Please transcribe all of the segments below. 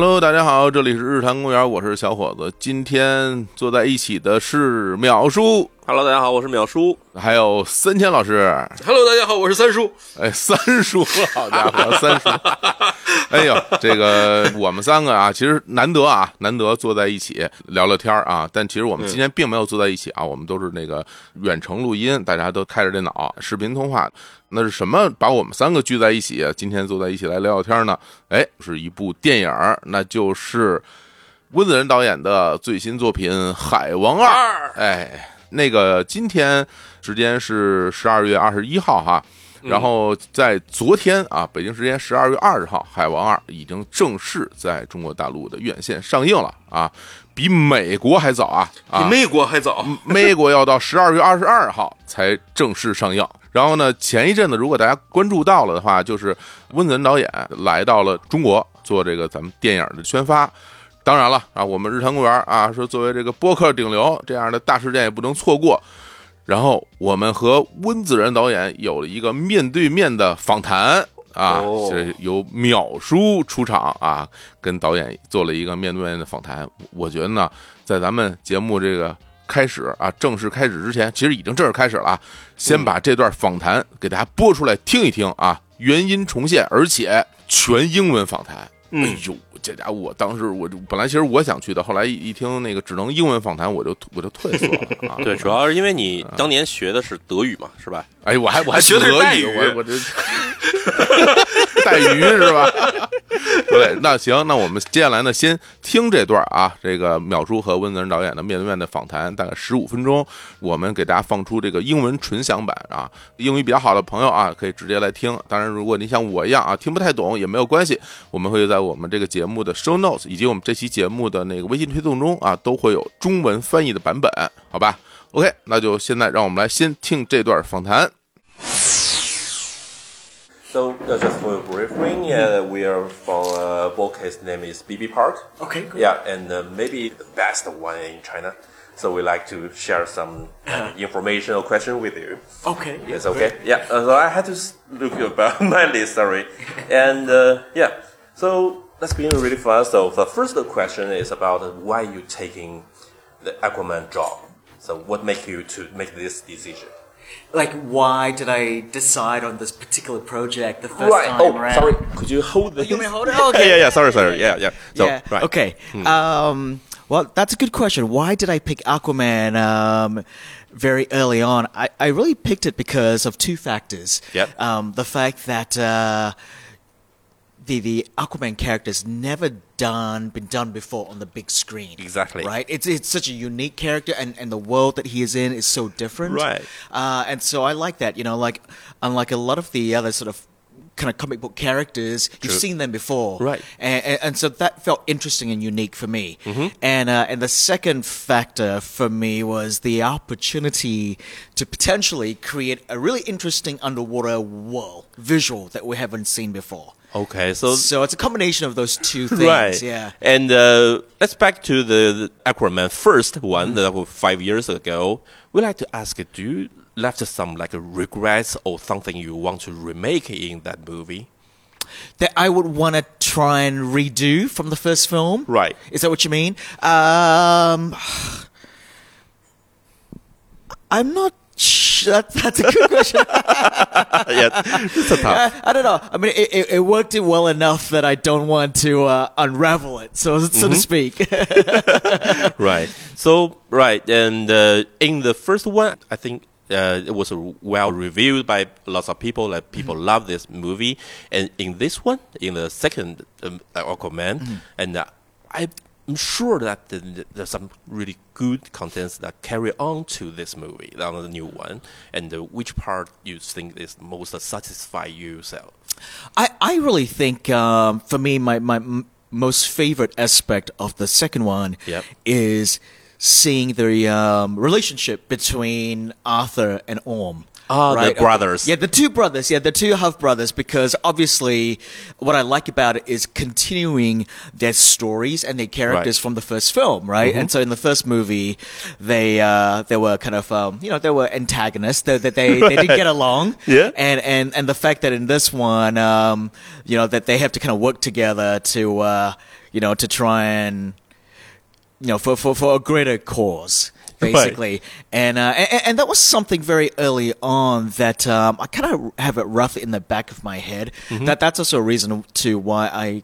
Hello，大家好，这里是日坛公园，我是小伙子。今天坐在一起的是淼叔，Hello，大家好，我是淼叔。还有三千老师。Hello，大家好，我是三叔。哎，三叔，好家伙，三叔！哎呦，这个我们三个啊，其实难得啊，难得坐在一起聊聊天儿啊。但其实我们今天并没有坐在一起啊，我们都是那个远程录音，大家都开着电脑视频通话。那是什么把我们三个聚在一起，今天坐在一起来聊聊天呢？哎，是一部电影儿，那就是温子仁导演的最新作品《海王二》。哎，那个今天时间是十二月二十一号哈。然后在昨天啊，北京时间十二月二十号，《海王二》已经正式在中国大陆的院线上映了啊，比美国还早啊！啊，比美国还早。美国要到十二月二十二号才正式上映。然后呢，前一阵子如果大家关注到了的话，就是温子仁导演来到了中国做这个咱们电影的宣发。当然了啊，我们日坛公园啊，说作为这个播客顶流这样的大事件也不能错过。然后我们和温子仁导演有了一个面对面的访谈啊，哦这由淼叔出场啊，跟导演做了一个面对面的访谈。我觉得呢，在咱们节目这个开始啊，正式开始之前，其实已经正式开始了啊，先把这段访谈给大家播出来听一听啊，原音重现，而且全英文访谈。哎呦，这家伙，我当时我就本来其实我想去的，后来一一听那个只能英文访谈，我就我就退缩了啊。对，主要是因为你当年学的是德语嘛，是吧？哎，我还我还学的是德语我我这 带鱼 是吧？对，那行，那我们接下来呢，先听这段啊，这个淼叔和温子仁导演的面对面的访谈，大概十五分钟，我们给大家放出这个英文纯享版啊，英语比较好的朋友啊，可以直接来听。当然，如果你像我一样啊，听不太懂也没有关系，我们会在我们这个节目的 show notes 以及我们这期节目的那个微信推送中啊，都会有中文翻译的版本，好吧？OK，那就现在让我们来先听这段访谈。So uh, just for a briefing, uh, we are from a uh, broadcast name is BB Park. Okay, great. Yeah, and uh, maybe the best one in China. So we like to share some uh, information or question with you. Okay. Yes, okay. Yeah, uh, so I had to look about my list, sorry. And uh, yeah, so let's begin really fast. So the first question is about why you taking the Aquaman job. So what make you to make this decision? Like why did I decide on this particular project the first right. time Oh, around? sorry. Could you hold the? You to hold it? Oh, okay. yeah, yeah. Sorry, sorry. Yeah, yeah. So, yeah. Right. Okay. Um, well, that's a good question. Why did I pick Aquaman um, very early on? I, I really picked it because of two factors. Yep. Um, the fact that uh, the the Aquaman character's never done been done before on the big screen. Exactly. Right. It's it's such a unique character, and, and the world that he is in is so different. Right. Uh, and so I like that. You know, like unlike a lot of the other sort of kind of comic book characters, you've seen them before. Right. And, and, and so that felt interesting and unique for me. And uh, and the second factor for me was the opportunity to potentially create a really interesting underwater world visual that we haven't seen before. Okay. So. So it's a combination of those two things. Right. Yeah. And uh, let's back to the, the Aquaman first one that was five years ago. We like to ask, do you left some like regrets or something you want to remake in that movie? that I would want to try and redo from the first film. Right. Is that what you mean? Um, I'm not. Sh- that, that's a good question. yeah, it's a tough. I, I don't know. I mean, it, it, it worked it well enough that I don't want to uh, unravel it, so so to speak. right. So right, and uh, in the first one, I think uh, it was well reviewed by lots of people. Like people love this movie, and in this one, in the second um, Aquaman, and uh, I'm sure that the, the- there's some really good contents that carry on to this movie, on the new one. And uh, which part you think is most satisfy yourself? I, I really think um, for me my, my m- most favorite aspect of the second one Yep. is seeing the um, relationship between Arthur and Orm. Ah, the brothers. Yeah, the two brothers. Yeah, the two half brothers. Because obviously, what I like about it is continuing their stories and their characters Right. Mm-hmm. from the first film, right? And so in the first movie, they uh, they were kind of um, you know they were antagonists. That they, they, they didn't get along. Yeah. And and and the fact that in this one, um, you know, that they have to kind of work together to uh, you know to try and you know, for, for, for a greater cause, Right. basically. And, uh, and and that was something very early on that um, I kind of have it roughly in the back of my head. Mm-hmm. That that's also a reason to why I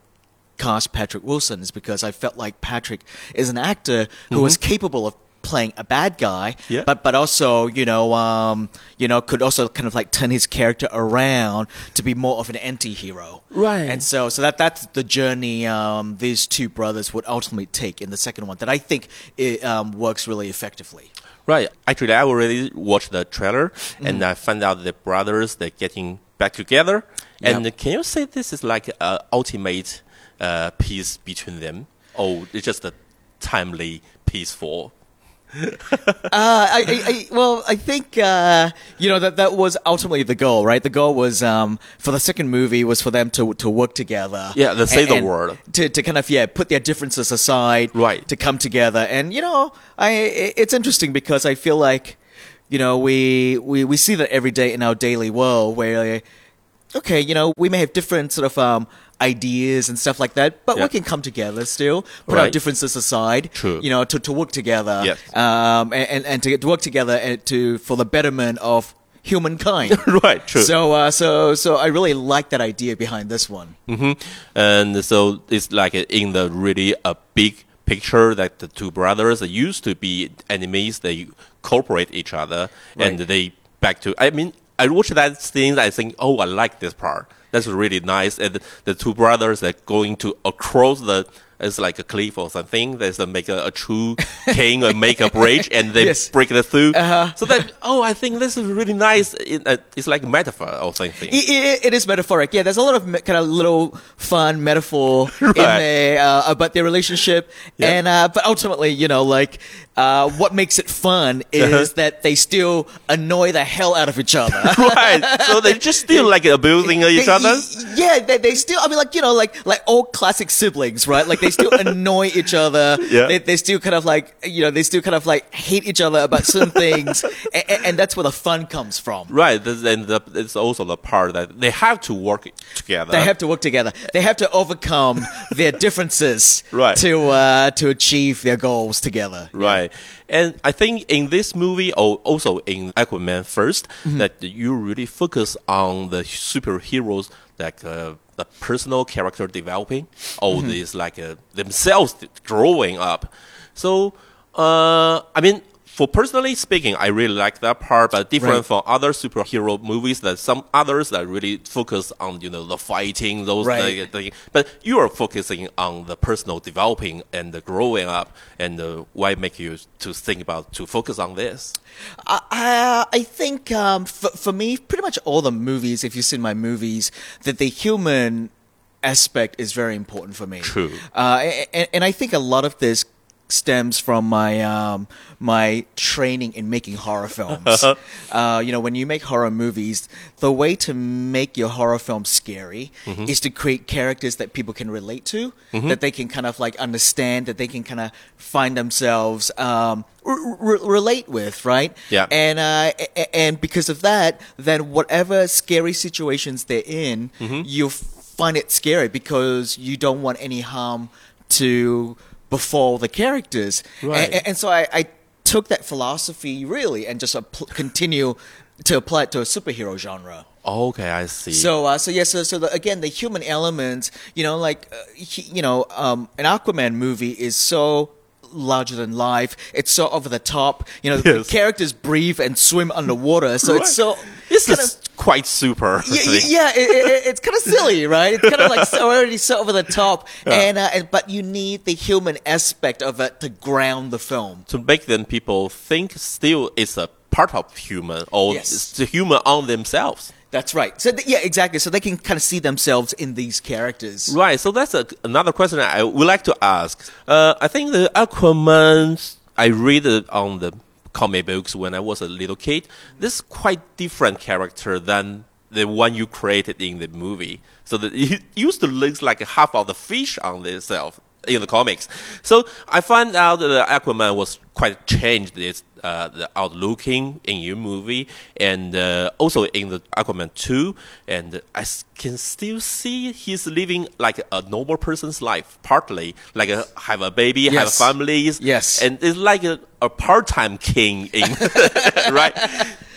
cast Patrick Wilson is because I felt like Patrick is an actor who was capable of playing a bad guy, Mm-hmm. Yeah. but but also you know um, you know could also kind of like turn his character around to be more of an anti-hero. Right. And so so that that's the journey um, these two brothers would ultimately take in the second one that I think it um, works really effectively. Right. Actually, I already watched the trailer Mm-hmm. and I found out the brothers they're getting back together. And can you say this is like a ultimate uh, peace between them, or it's just a timely peaceful? Uh, I, I, well, I think uh, you know that that was ultimately the goal, right? The goal was um, for the second movie was for them to to work together. Yeah, let's say and- the and word. to to kind of yeah put their differences aside, Right. To come together, and you know, I i- it's interesting because I feel like you know we we we see that every day in our daily world where okay, you know, we may have different sort of um, ideas and stuff like that, but Yeah. we can come together still, put our differences aside, True. you know, to, to work together, Yes. um, and, and, and to, get to work together and to for the betterment of humankind. right. True. So, uh, so, so I really like that idea behind this one. hmm And so it's like in the really a big picture that the two brothers used to be enemies. They cooperate each other and they back to. I mean, I watch that scene. I think, oh, I like this part. That's really nice. And the two brothers are going to across the. It's like a cliff or something. There's a make a, a true king and make a bridge, and they Yes. break it through. So that oh, I think this is really nice. It, uh, it's like metaphor or something. It, it, it is metaphoric. Yeah, there's a lot of me- kind of little fun metaphor in there uh, about their relationship, Yeah. and uh, but ultimately, you know, like uh, what makes it fun is Uh-huh. that they still annoy the hell out of each other. right. So they're just still like abusing each other. Yeah, they, they still. I mean, like you know, like like all classic siblings, right? Like they still annoy each other. Yeah. They, they still kind of like you know they still kind of like hate each other about certain things, and, and that's where the fun comes from. Right. And the, it's also the part that they have to work together. They have to work together. They have to overcome their differences Right. to uh, to achieve their goals together. Right. And I think in this movie, or also in Aquaman 1st Mm-hmm. that you really focus on the superheroes, like uh, the personal character developing, or Mm-hmm. these like uh, themselves growing up. So, uh, I mean, for personally speaking, I really like that part, but different Right. from other superhero movies that some others that really focus on, you know, the fighting, those Right. like, thing. But you are focusing on the personal developing and the growing up, and uh, why make you to think about to focus on this? I, I, I think um, for, for me, pretty much all the movies, if you've seen my movies, that the human aspect is very important for me. True. Uh, and, and I think a lot of this stems from my um, my training in making horror films. uh, you know, when you make horror movies, the way to make your horror film scary is to create characters that people can relate to, that they can kind of like understand, that they can kind of find themselves um, r- r- relate with, right? Yeah. And uh, a- and because of that, then whatever scary situations they're in, you find it scary because you don't want any harm to befall the characters. Right. And, and so I, I took that philosophy really and just appl- continue to apply it to a superhero genre. Okay, I see. So, uh, so yeah, so, so the, again, the human element, you know, like, uh, he, you know, um, an Aquaman movie is so larger than life. It's so over the top. You know, the characters breathe and swim underwater, so it's so it's kind just quite super. yeah, yeah, it, it, it's kind of silly, right? It's kind of like so already so over the top, and, uh, and but you need the human aspect of it to ground the film. To make them people think still it's a part of human, or Yes. it's the human on themselves. That's right. So th- yeah, exactly. So they can kind of see themselves in these characters. Right. So that's a, another question I would like to ask. Uh, I think the Aquaman. I read it on the comic books when I was a little kid. This is quite different character than the one you created in the movie. So that it used to look like half of the fish on itself in the comics. So I find out that Aquaman was quite changed its uh, the outlooking in your movie and uh, also in the Aquaman 2 and I can still see he's living like a normal person's life partly like a, have a baby have Yes. families Yes. and it's like a, a part-time king in right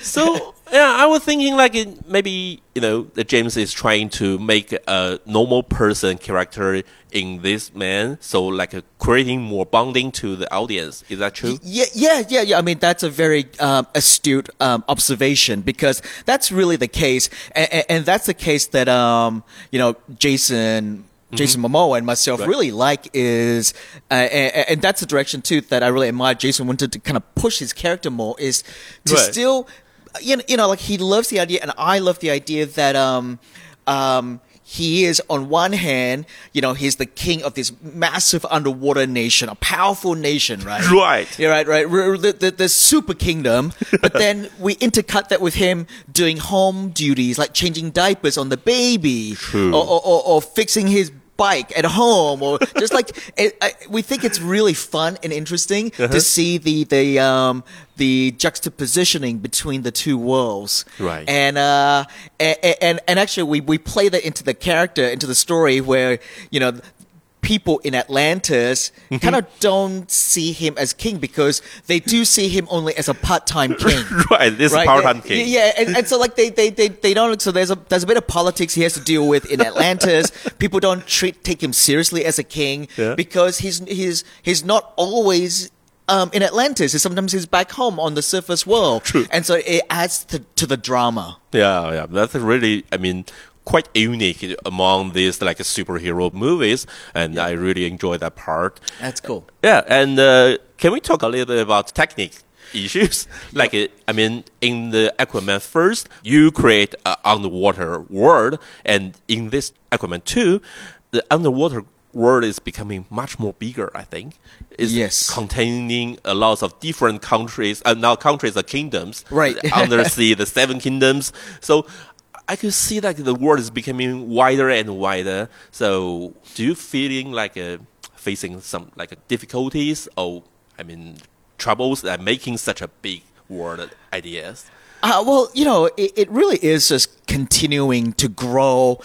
so yeah I was thinking like it, maybe you know that James is trying to make a normal person character in this man so like uh, creating more bonding to the audience is that true Yeah, yeah, yeah, yeah. I mean, that's a very um, astute um, observation because that's really the case, and, and that's the case that um, you know Jason. Jason Momoa and myself Right. really like is, uh, and, and that's the direction too that I really admire. Jason wanted to kind of push his character more is to Right. still, you know, you know, like he loves the idea, and I love the idea that um, um, he is on one hand, you know, he's the king of this massive underwater nation, a powerful nation, right? Right. Yeah, right, right. The, the, the super kingdom, but then we intercut that with him doing home duties, like changing diapers on the baby, True. Or, or, or, or fixing his bike at home, or just like it, I, we think it's really fun and interesting Uh-huh. to see the the um the juxtapositioning between the two worlds, Right. And uh, and, and and actually we we play that into the character, into the story where you know people in Atlantis Mm-hmm. kind of don't see him as king because they do see him only as a part-time king. right this Right? part-time king Yeah, and, and so like they, they, they, they don't. So there's a there's a bit of politics he has to deal with in Atlantis. People don't treat take him seriously as a king Yeah. because he's he's he's not always. Um, in Atlantis, sometimes he's back home on the surface world, True. and so it adds to, to the drama. Yeah, yeah, that's really, I mean, quite unique among these like superhero movies, and I really enjoy that part. That's cool. Yeah, and uh, can we talk a little bit about technique issues? like, uh, I mean, in the Aquaman first, you create an underwater world, and in this Aquaman two, the underwater world is becoming much more bigger. I think. It's Yes. containing a lot of different countries, and now countries are kingdoms. Right. Undersea, the seven kingdoms. So I could see like the world is becoming wider and wider. So do you feeling like uh, facing some like difficulties or I mean troubles that making such a big world ideas? Uh, well, you know, it, it really is just continuing to grow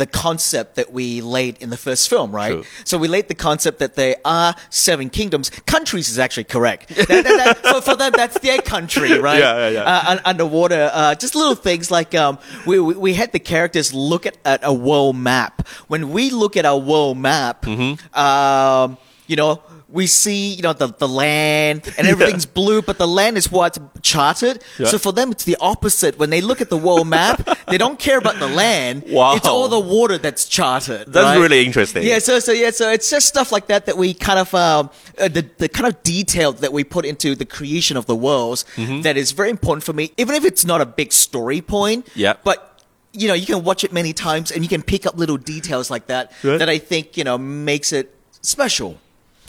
the concept that we laid in the first film, right? True. So we laid the concept that there are seven kingdoms. Countries is actually correct. That- that- that- for, for them, that's their country, right? Yeah, yeah, yeah. Uh, un- underwater, uh, just little things like um, we, we we had the characters look at, at a world map. When we look at our world map, Mm-hmm. um, you know. We see, you know, the, the land and everything's blue, but the land is what's charted. Yeah. So for them, it's the opposite. When they look at the world map, they don't care about the land. Wow. It's all the water that's charted. That's right? really interesting. Yeah. So so yeah. So it's just stuff like that that we kind of um, uh, the the kind of detail that we put into the creation of the worlds Mm-hmm. that is very important for me. Even if it's not a big story point. Yeah. But you know, you can watch it many times and you can pick up little details like that Right. that I think you know makes it special.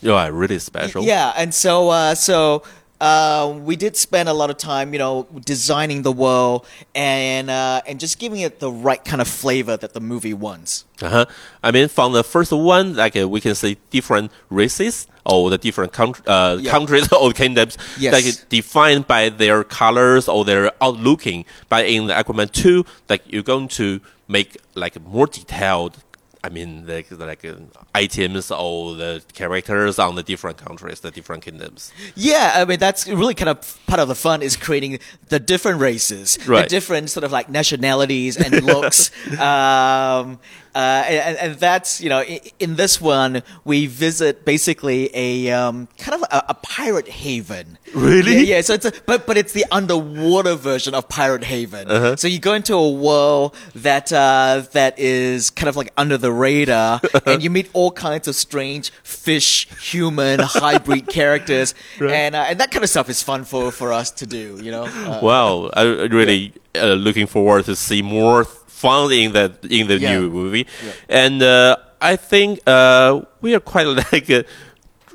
Yeah, really special. Yeah, and so uh, so uh, we did spend a lot of time, you know, designing the world and uh, and just giving it the right kind of flavor that the movie wants. Uh-huh. I mean, from the first one, like uh, we can see different races or the different country, uh, Yeah. countries or kingdoms, Yes. like defined by their colors or their outlooking. But in the Aquaman two, like you're going to make like more detailed. I mean, like like uh, items or the characters on the different countries, the different kingdoms. Yeah, I mean that's really kind of part of the fun is creating the different races, the different sort of like nationalities and looks. um, uh, and, and that's you know in, in this one we visit basically a um, kind of a, a pirate haven. Really? Yeah, yeah. So it's a, but but it's the underwater version of Pirate Haven. Uh-huh. So you go into a world that uh, that is kind of like under the radar, and you meet all kinds of strange fish, human, hybrid characters, and uh, and that kind of stuff is fun for, for us to do. You know. Uh, Wow, I really uh, looking forward to see more fun in the in the Yeah. new movie, and uh, I think uh, we are quite like uh,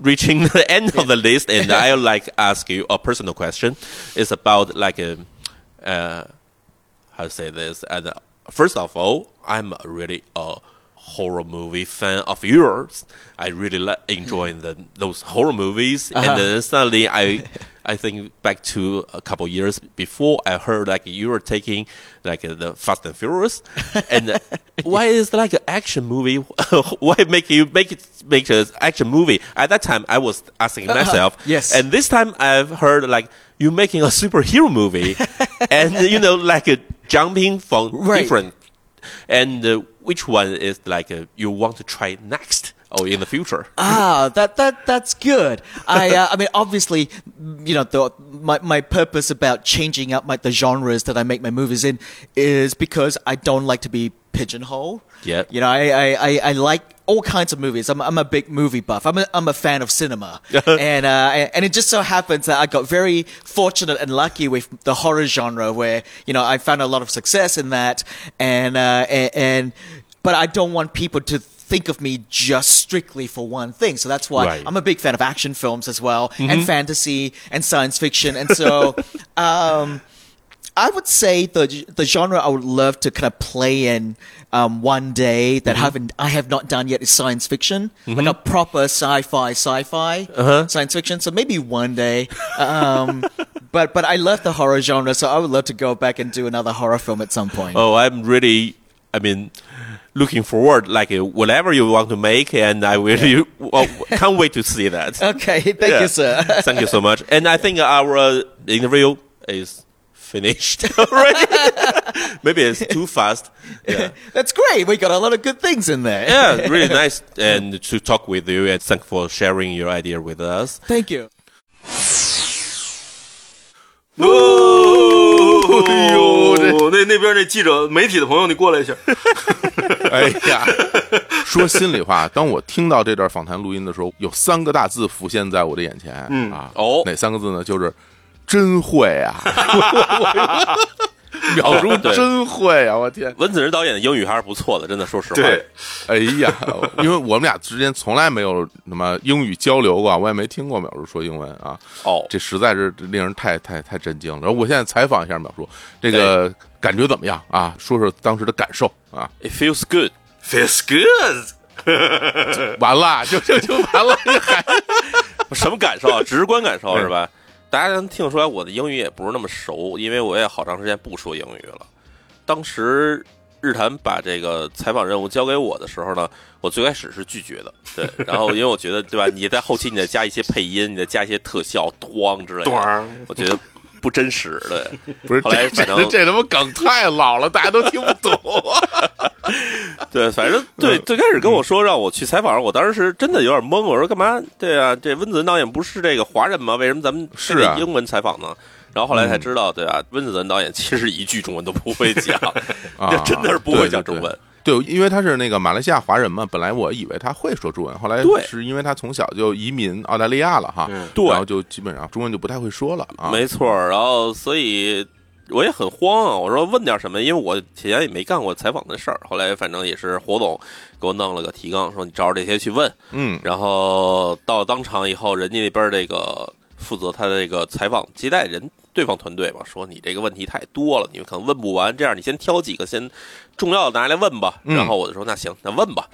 reaching the end of the list, and I like to ask you a personal question. It's about like a, uh, how to say this? And uh, first of all, I'm really a horror movie fan of yours. I really like enjoying the those horror movies, Uh-huh. and then suddenly I. I think back to a couple years before, I heard like you were taking like uh, the Fast and Furious, and uh, why is like an action movie? why make you make it make an action movie? At that time, I was asking myself, yes. and this time I've heard like you're making a superhero movie, and you know like a jumping from Right. different, and uh, which one is like uh, you want to try next or in the future? Ah, that that that's good. I uh, I mean, obviously, you know, the my my purpose about changing up my the genres that I make my movies in is because I don't like to be pigeonholed. Yeah. You know, I I, I, I like all kinds of movies. I'm I'm a big movie buff. I'm a I'm a fan of cinema, and uh and it just so happens that I got very fortunate and lucky with the horror genre, where you know I found a lot of success in that, and uh and, and but I don't want people to think of me just strictly for one thing. So that's why Right. I'm a big fan of action films as well, and fantasy and science fiction. And so, um, I would say the the genre I would love to kind of play in um, one day that haven't I have not done yet is science fiction, like a proper sci-fi sci-fi science fiction. So maybe one day. Um, but but I love the horror genre, so I would love to go back and do another horror film at some point. Oh, I'm really, I mean, looking forward, like uh, whatever you want to make, and I really well, can't wait to see that. Okay, thank Yeah. you, sir. Thank you so much. And I think our uh, interview is finished already. Maybe it's too fast. Yeah. That's great. We got a lot of good things in there. yeah, really nice and to talk with you and thank for sharing your idea with us. Thank you. 哎呦，那那边那记者媒体的朋友，你过来一下。哎呀，说心里话，当我听到这段访谈录音的时候，有三个大字浮现在我的眼前。嗯啊，哦哪三个字呢？就是 真会啊！秒叔真会啊！我天，文子仁导演的英语还是不错的，真的，说实话。对，哎呀，因为我们俩之间从来没有什么英语交流过，我也没听过秒叔说英文啊。哦，这实在是令人太太太震惊了。然后我现在采访一下秒叔，这个感觉怎么样啊？说说当时的感受啊。It feels good. Feels good。完了，就就就完了，什么感受啊？直观感受是吧？大家能听得出来，我的英语也不是那么熟，因为我也好长时间不说英语了。当时日坛把这个采访任务交给我的时候呢，我最开始是拒绝的，对。然后因为我觉得，对吧？你在后期你再加一些配音，你再加一些特效，咣之类的，我觉得不真实，对。不是后来这反正这这他妈梗太老了，大家都听不懂。对，反正对，最开始跟我说让我去采访，我当时是真的有点懵。我说干嘛？对啊，这温子仁导演不是这个华人吗？为什么咱们是英文采访呢？然后后来才知道，对啊，温子仁导演其实一句中文都不会讲，啊真的是不会讲中对文。对，因为他是那个马来西亚华人嘛，本来我以为他会说中文，后来对是因为他从小就移民澳大利亚了哈，嗯对然后就基本上中文就不太会说了啊。没错，然后所以我也很慌啊，我说问点什么，因为我以前也没干过采访的事儿。后来反正也是火总给我弄了个提纲，说你照着这些去问。嗯，然后到当场以后，人家那边这个负责他的这个采访接待人对方团队嘛，说你这个问题太多了，你可能问不完，这样你先挑几个先重要的拿来问吧。嗯然后我就说那行，那问吧。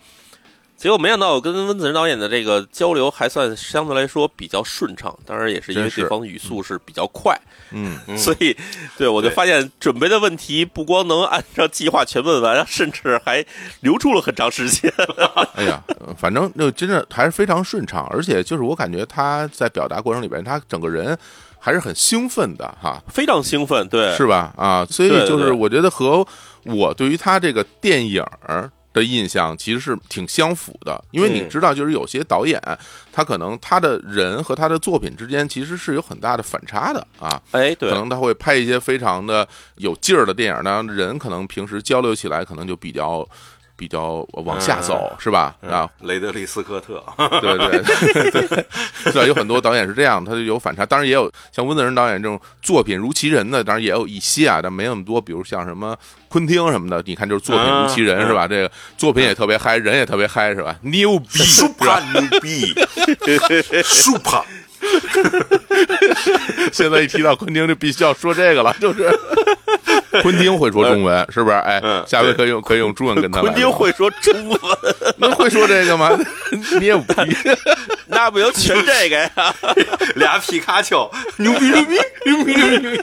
结果没想到我跟温子仁导演的这个交流还算相对来说比较顺畅，当然也是因为对方语速是比较快，嗯，所以对我就发现准备的问题不光能按照计划全问完，甚至还留住了很长时间。哎呀，呃反正就真的还是非常顺畅，而且就是我感觉他在表达过程里边，他整个人还是很兴奋的哈，非常兴奋，对，是吧？啊，所以就是我觉得和我对于他这个电影儿的印象其实是挺相符的，因为你嗯知道，就是有些导演他可能他的人和他的作品之间其实是有很大的反差的啊。哎，对可，能他会拍一些非常的有劲儿的电影呢，人可能平时交流起来可能就比较比较往下走，是吧？啊，雷德利·斯科特，对对对对，对，有很多导演是这样，他就有反差。当然也有像温子仁导演这种作品如其人的，当然也有一些啊，但没那么多。比如像什么昆汀什么的，你看就是作品如其人，嗯是吧？这个作品也特别嗨，人也特别嗨，是吧？牛逼？牛逼，super，现在一提到昆汀，就必须要说这个了，就是 昆汀会说中文，是不是？哎，嗯下回可以用可以用中文跟他来昆汀会说中文，能会说这个吗？牛逼！那不就全这个呀？俩皮卡丘，牛逼牛逼牛逼牛逼，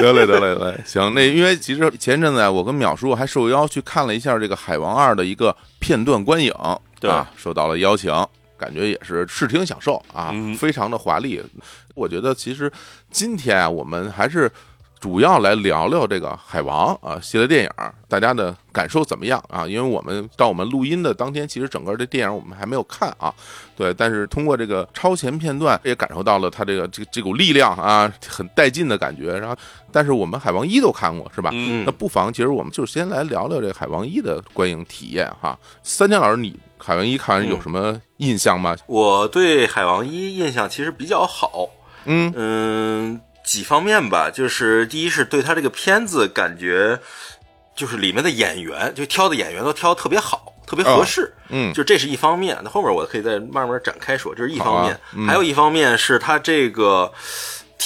得嘞，得嘞，得嘞，行。那因为其实前阵子啊，我跟淼叔还受邀去看了一下这个《海王二》的一个片段观影，对啊，受到了邀请，感觉也是视听享受啊，嗯非常的华丽。我觉得其实今天啊，我们还是主要来聊聊这个《海王》啊系列电影，大家的感受怎么样啊？因为我们到我们录音的当天，其实整个这电影我们还没有看啊，对，但是通过这个超前片段，也感受到了它这个这这股力量啊，很带劲的感觉。然后，但是我们海王一都看过是吧？嗯那不妨其实我们就先来聊聊这海王一的观影体验哈。三江老师，你海王一看完有什么印象吗？我对海王一印象其实比较好，嗯嗯，几方面吧，就是第一是对他这个片子感觉，就是里面的演员，就挑的演员都挑的特别好，特别合适，嗯就这是一方面。那后面我可以再慢慢展开说，这是一方面。啊嗯还有一方面是他这个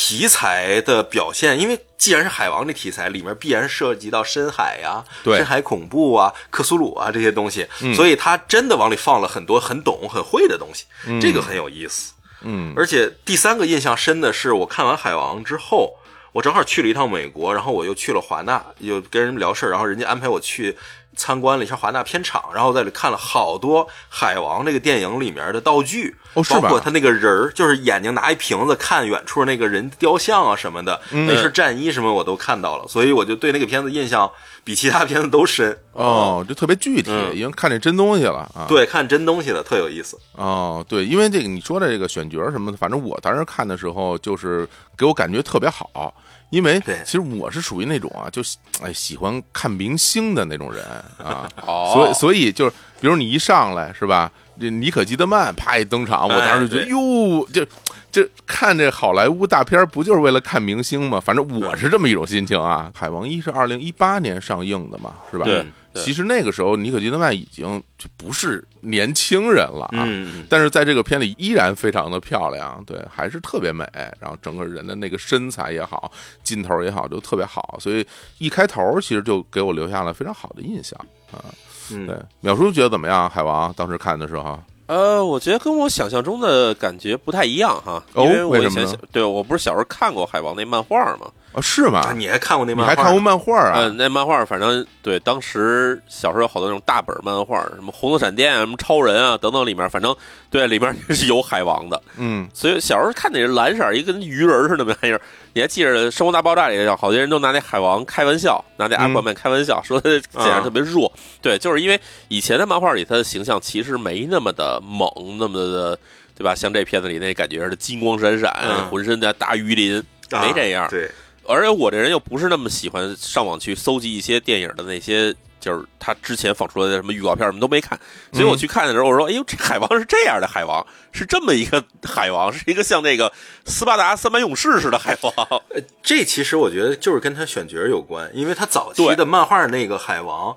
题材的表现，因为既然是海王这题材，里面必然涉及到深海呀、对。深海恐怖啊、克苏鲁啊这些东西，所以他真的往里放了很多很懂、很会的东西，这个很有意思。嗯。而且第三个印象深的是，我看完《海王》之后，我正好去了一趟美国，然后我又去了华纳，又跟人聊事儿，然后人家安排我去参观了一下华纳片场，然后在里看了好多《海王》这个电影里面的道具，哦包括他那个人儿，就是眼睛拿一瓶子看远处那个人雕像啊什么的，嗯那身战衣什么我都看到了，所以我就对那个片子印象比其他片子都深。哦，就特别具体，嗯因为看见真东西了啊。对，看真东西了特有意思。哦，对，因为这个你说的这个选角什么的，反正我当时看的时候，就是给我感觉特别好。因为其实我是属于那种啊，就喜哎喜欢看明星的那种人啊，哦所以所以就是，比如你一上来是吧，这尼可基德曼啪一登场，我当时就觉得哎哟，就这看这好莱坞大片儿不就是为了看明星吗？反正我是这么一种心情啊。海王一是二零一八年上映的嘛，是吧？对对其实那个时候尼可基德曼已经就不是年轻人了啊，嗯，但是在这个片里依然非常的漂亮，对，还是特别美。然后整个人的那个身材也好，劲头也好，都特别好。所以一开头其实就给我留下了非常好的印象啊。嗯对，淼叔觉得怎么样？海王当时看的时候，呃，我觉得跟我想象中的感觉不太一样哈，哦因为我以前小对我不是小时候看过海王那漫画吗？啊，是吗？啊你还看过那漫画？你还看过漫画呃，啊？那漫画反正对，当时小时候有好多那种大本漫画，什么红色闪电啊、什么超人啊等等，里面反正对里面是有海王的。嗯，所以小时候看那人蓝色儿一跟鱼人似的那玩意儿，你还记着《生活大爆炸》里好些人都拿那海王开玩笑，拿那阿คว曼开玩笑，说他简直特别弱。对，就是因为以前的漫画里他的形象其实没那么的猛，那么的对吧？像这片子里那感觉是金光闪闪，嗯浑身的大鱼鳞，啊没这样。对，而且我这人又不是那么喜欢上网去搜集一些电影的那些，就是他之前放出来的什么预告片什么都没看，所以我去看的时候，我说：“哎呦，这海王是这样的海王，是这么一个海王，是一个像那个斯巴达三百勇士似的海王。这其实我觉得就是跟他选角有关，因为他早期的漫画那个海王，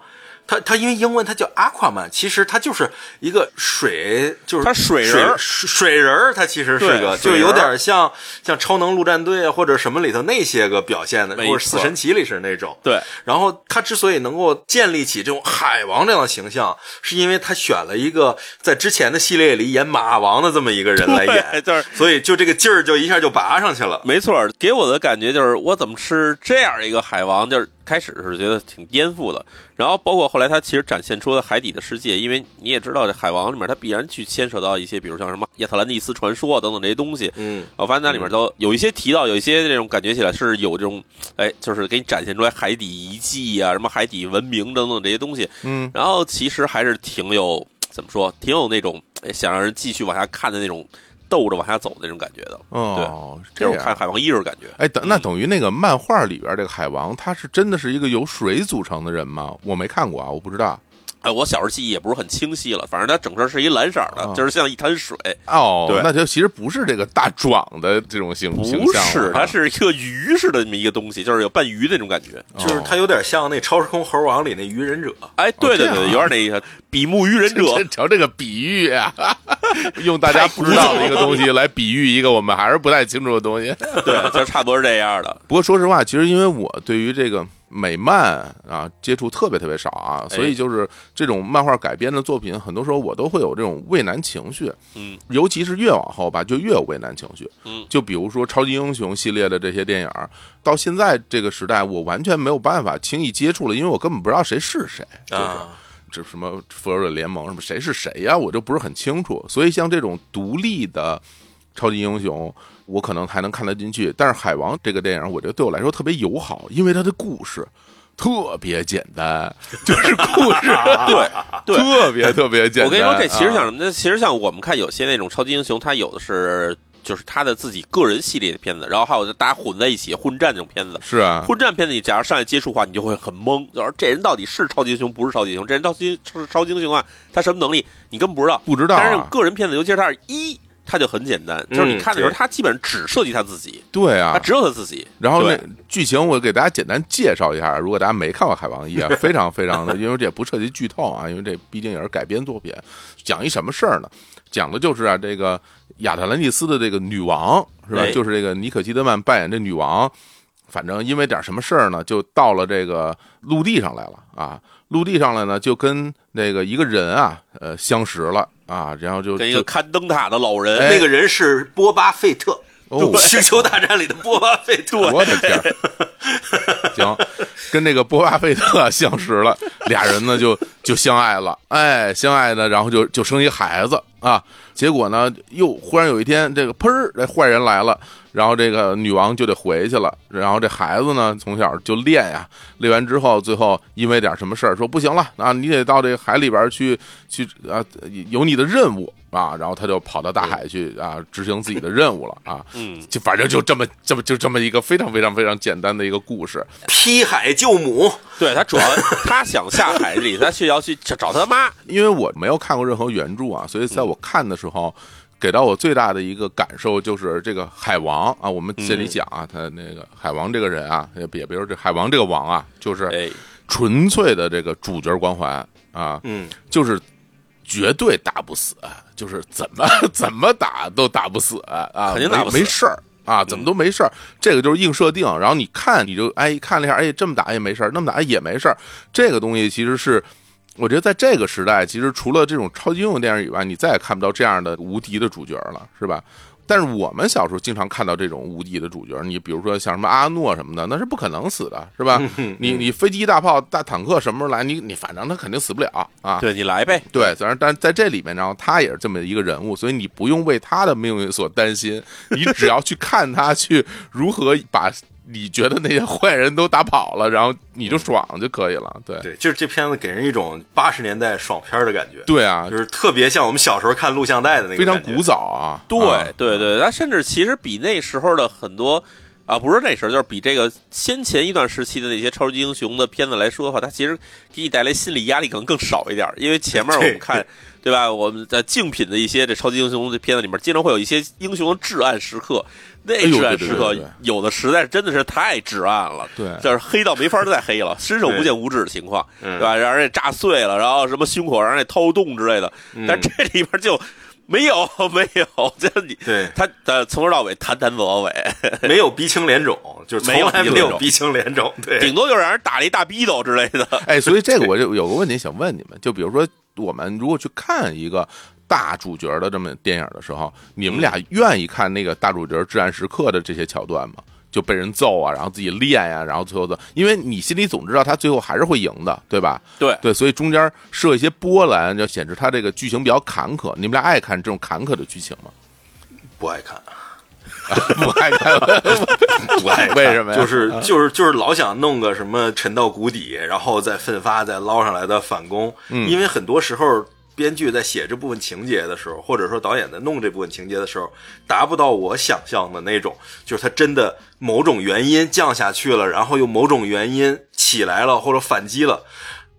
他他因为英文他叫 Aquaman，其实他就是一个水，就是他水人水水人儿，他其实是个，对水人儿就有点像像超能陆战队啊或者什么里头那些个表现的，没或者死神奇里是那种。对，然后他之所以能够建立起这种海王这样的形象，是因为他选了一个在之前的系列里演马王的这么一个人来演，就是所以就这个劲儿就一下就拔上去了。没错，给我的感觉就是我怎么是这样一个海王，就是开始是觉得挺颠覆的。然后包括后来他其实展现出了海底的世界，因为你也知道这海王里面它必然去牵扯到一些，比如像什么亚特兰蒂斯传说啊等等这些东西。嗯，我发现它里面都有一些提到，有一些这种感觉起来是有这种，哎，就是给你展现出来海底遗迹啊，什么海底文明等等这些东西。嗯，然后其实还是挺有怎么说，挺有那种哎想让人继续往下看的那种斗着往下走的那种感觉的。哦，这是我看海王一时候感觉。哎，等那等于那个漫画里边这个海王，他是真的是一个由水组成的人吗？我没看过啊，我不知道。哎，我小时候记忆也不是很清晰了，反正它整个是一蓝色的，就是像一滩水。哦，对那就其实不是这个大壮的这种形形不象它是一个鱼似的这么一个东西，就是有半鱼那种感觉。就是它有点像那《超时空猴王》里那鱼忍者。哎，对对对，有点那意思比目鱼忍者。瞧这个比喻啊，用大家不知道的一个东西来比喻一个我们还是不太清楚的东西。对，就差不多是这样的。不过说实话，其实因为我对于这个美漫啊接触特别特别少啊，哎所以就是这种漫画改编的作品，很多时候我都会有这种畏难情绪。嗯，尤其是越往后吧，就越有畏难情绪。嗯，就比如说超级英雄系列的这些电影，到现在这个时代，我完全没有办法轻易接触了，因为我根本不知道谁是谁。就是啊，这什么复仇者联盟什么谁是谁呀、我就不是很清楚。所以像这种独立的超级英雄，我可能还能看得进去。但是海王这个电影，我觉得对我来说特别友好，因为它的故事特别简单，就是故事 对对特别特别简单。我跟你说，这其实像啊什么呢？其实像我们看有些那种超级英雄，他有的是就是他的自己个人系列的片子，然后还有就大家混在一起混战这种片子。是啊，混战片子，你假如上来接触的话，你就会很懵，就是这人到底是超级英雄不是超级英雄？这人到底是超级英雄啊？他什么能力？你根本不知道。不知道啊但是个人片子，尤其是他是一，他就很简单，就是你看的时候，他基本上只涉及他自己，对啊他，只有他自己。然后那剧情我给大家简单介绍一下，如果大家没看过《海王一》啊，非常非常的，因为这也不涉及剧透啊，因为这毕竟也是改编作品。讲一什么事儿呢？讲的就是啊，这个亚特兰蒂斯的这个女王是吧？哎就是这个妮可基德曼扮演这女王，反正因为点什么事儿呢，就到了这个陆地上来了啊。陆地上来呢，就跟那个一个人啊，呃，相识了啊，然后就跟一个就看灯塔的老人，哎那个人是波巴费特，哦星球大战》里的波巴费特。我的天！行，跟那个波巴费特相识了，俩人呢就就相爱了，哎，相爱的，然后就就生一孩子啊。结果呢，又忽然有一天，这个砰儿，这坏人来了，然后这个女王就得回去了。然后这孩子呢，从小就练呀，练完之后，最后因为点什么事儿，说不行了啊，你得到这个海里边去去啊，有你的任务啊。然后他就跑到大海去啊，执行自己的任务了啊。嗯，就反正就这么这么就这么一个非常非常非常简单的一个故事。劈海救母，对他主要他想下海里，他去要去找他妈。因为我没有看过任何原著啊，所以在我看的时候，给到我最大的一个感受就是这个海王啊，我们这里讲啊，他那个海王这个人啊，也别别说这海王这个王啊，就是哎，纯粹的这个主角光环啊，嗯，就是绝对打不死，就是怎么 怎么打都打不死啊，肯定打不死没事儿。啊，怎么都没事儿，这个就是硬设定。然后你看，你就哎看了一下，哎这么打也没事儿，那么打也没事儿。这个东西其实是，我觉得在这个时代，其实除了这种超级英雄电影以外，你再也看不到这样的无敌的主角了，是吧？但是我们小时候经常看到这种无敌的主角，你比如说像什么阿诺什么的，那是不可能死的，是吧？你你飞机、大炮、大坦克什么时候来，你你反正他肯定死不了啊。对你来呗。对，反正但在这里面，然后他也是这么一个人物，所以你不用为他的命运所担心，你只要去看他去如何把你觉得那些坏人都打跑了，然后你就爽就可以了。对，对，就是这片子给人一种八十年代爽片的感觉，对啊就，是特别像我们小时候看录像带的那个，非常古。早啊。对啊对对，它甚至其实比那时候的很多啊，不是那时候，就是比这个先前一段时期的那些超级英雄的片子来说的话，它其实给你带来心理压力可能更少一点，因为前面我们看。对吧？我们在竞品的一些这超级英雄的片子里面，经常会有一些英雄的至暗时刻。那至暗时刻有的实在是真的是太至暗了，对就是黑到没法再黑了，伸手不见五指的情况，嗯对吧？让人给炸碎了，然后什么胸口让人给掏洞之类的。但这里边就没有没有，这你对他他从头到尾谈谈走尾，没有鼻青脸肿，就是从没有来没有鼻青脸肿。对，顶多就是让人打了一大逼斗之类的。哎，所以这个我就有个问题想问你们，就比如说我们如果去看一个大主角的这么电影的时候，你们俩愿意看那个大主角至暗时刻的这些桥段吗？就被人揍啊，然后自己练呀、然后最后的，因为你心里总知道他最后还是会赢的，对吧？对对，所以中间设一些波澜，就显示他这个剧情比较坎坷。你们俩爱看这种坎坷的剧情吗？不爱看，不爱看，不爱看。为什么呀就是就是就是老想弄个什么沉到谷底，然后再奋发再捞上来的反攻。嗯因为很多时候。编剧在写这部分情节的时候，或者说导演在弄这部分情节的时候，达不到我想象的那种，就是他真的某种原因降下去了，然后又某种原因起来了或者反击了，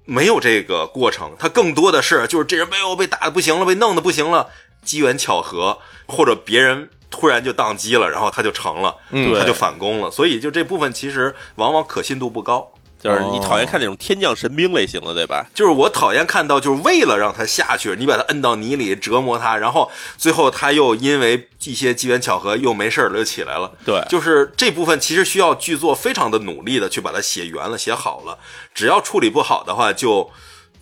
没有这个过程，他更多的是就是这人被我被打的不行了，被弄的不行了，机缘巧合，或者别人突然就宕机了，然后他就成了，嗯他就反攻了。所以就这部分其实往往可信度不高。就是你讨厌看那种天降神兵类型的，对吧？就是我讨厌看到，就是为了让他下去，你把他摁到泥里折磨他，然后最后他又因为一些机缘巧合又没事儿了，又起来了。对就是这部分其实需要剧作非常的努力的去把它写圆了、写好了。只要处理不好的话，就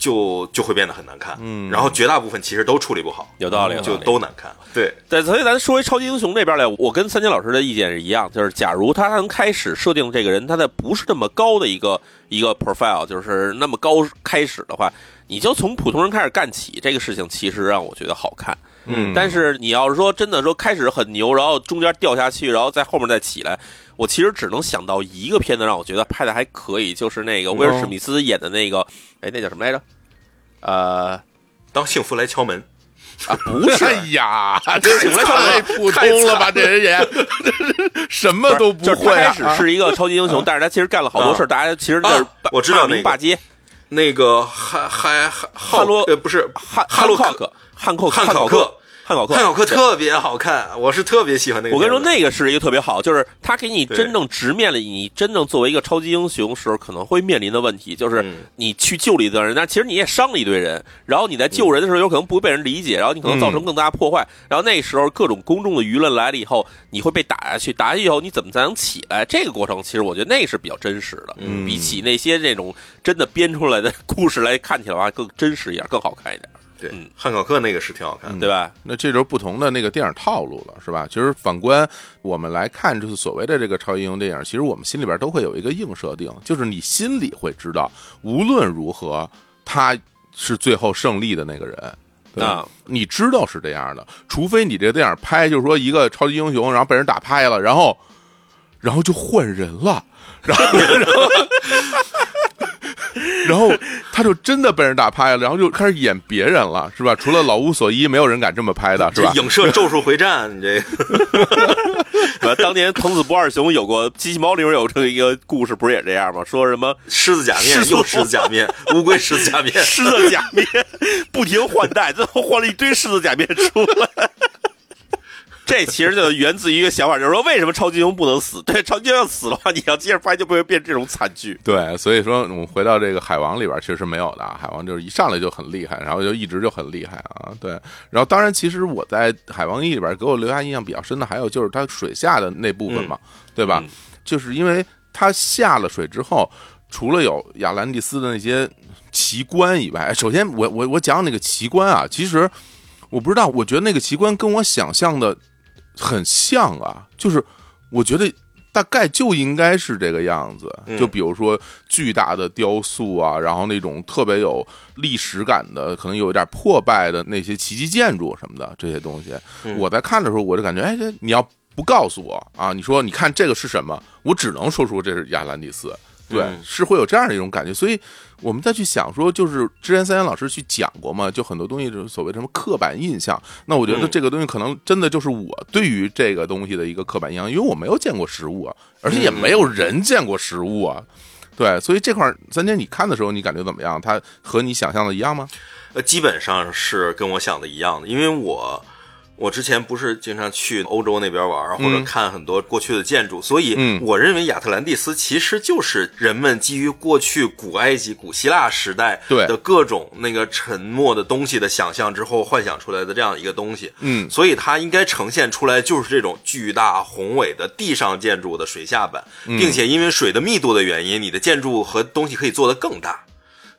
就就会变得很难看。嗯，然后绝大部分其实都处理不好，有道理就都难看。对，对，所以咱说回超级英雄这边来，我跟三金老师的意见是一样，就是假如他能开始设定这个人他在不是那么高的一个一个 profile，就是那么高开始的话，你就从普通人开始干起，这个事情其实让我觉得好看。嗯但是你要是说真的说开始很牛，然后中间掉下去，然后在后面再起来，我其实只能想到一个片子让我觉得拍的还可以，就是那个威尔史密斯演的那个，哎，那叫什么来着？呃当幸福来敲门，啊，不是 哎呀，这太普通了吧？这人也 什么都不就是会啊！他开始是一个超级英雄，但是他其实干了好多事儿，大家其实就是啊我知道那个凌霸街，那个汉汉汉汉洛呃不是汉汉洛汉克汉克汉考克。汉考克汉考克特别好看，我是特别喜欢那个。我跟你说，那个是一个特别好，就是他给你真正直面了你真正作为一个超级英雄时候可能会面临的问题，就是嗯。你去救了一堆人，但其实你也伤了一堆人，然后你在救人的时候有可能不会被人理解，然后你可能造成更大的破坏，然后那时候各种公众的舆论来了以后，你会被打下去，打下去以后你怎么才能起来？这个过程其实我觉得那是比较真实的，嗯。比起那些这种真的编出来的故事来看起来的话更真实一点，更好看一点，对嗯汉考克那个是挺好看的。对吧？那这就是不同的那个电影套路了，是吧？其实反观我们来看，就是所谓的这个超级英雄电影，其实我们心里边都会有一个硬设定，就是你心里会知道，无论如何，他是最后胜利的那个人。对吧啊你知道是这样的，除非你这个电影拍就是说一个超级英雄，然后被人打拍了，然后，然后就换人了，然后，然后，然后他就真的被人打拍了，然后就开始演别人了，是吧？除了老无所依，没有人敢这么拍的，是吧？影射《咒术回战》，你这 当年藤子不二雄有过机器猫里面有这么一个故事，不是也这样吗？说什么狮子假面又狮子假面，乌龟狮子假面，狮子假面不停换代，最后换了一堆狮子假面出来。这其实就源自于一个想法，就是说为什么超级英雄不能死？对，超级英雄要死的话，你要接着拍就不会变这种惨剧。对，所以说我们回到这个海王里边，其实是没有的啊。海王就是一上来就很厉害，然后就一直就很厉害啊。对，然后当然，其实我在海王一里边给我留下印象比较深的，还有就是他水下的那部分嘛，对吧？嗯就是因为他下了水之后，除了有亚兰蒂斯的那些奇观以外，首先我我我讲那个奇观啊，其实我不知道，我觉得那个奇观跟我想象的很像啊，就是我觉得大概就应该是这个样子。就比如说巨大的雕塑啊，然后那种特别有历史感的，可能有一点破败的那些奇迹建筑什么的这些东西，我在看的时候我就感觉，哎，这你要不告诉我啊，你说你看这个是什么，我只能说出这是亚兰蒂斯。对，嗯。是会有这样的一种感觉，所以我们再去想说，就是之前三岩老师去讲过嘛，就很多东西就是所谓什么刻板印象。那我觉得嗯这个东西可能真的就是我对于这个东西的一个刻板印象，因为我没有见过实物啊，而且也没有人见过实物啊。对，所以这块儿三姐你看的时候，你感觉怎么样？它和你想象的一样吗？呃，基本上是跟我想的一样的，因为我我之前不是经常去欧洲那边玩，或者看很多过去的建筑，所以嗯我认为亚特兰蒂斯其实就是人们基于过去古埃及、古希腊时代对的各种那个沉没的东西的想象之后幻想出来的这样一个东西。嗯所以它应该呈现出来就是这种巨大宏伟的地上建筑的水下版，并且因为水的密度的原因，你的建筑和东西可以做得更大、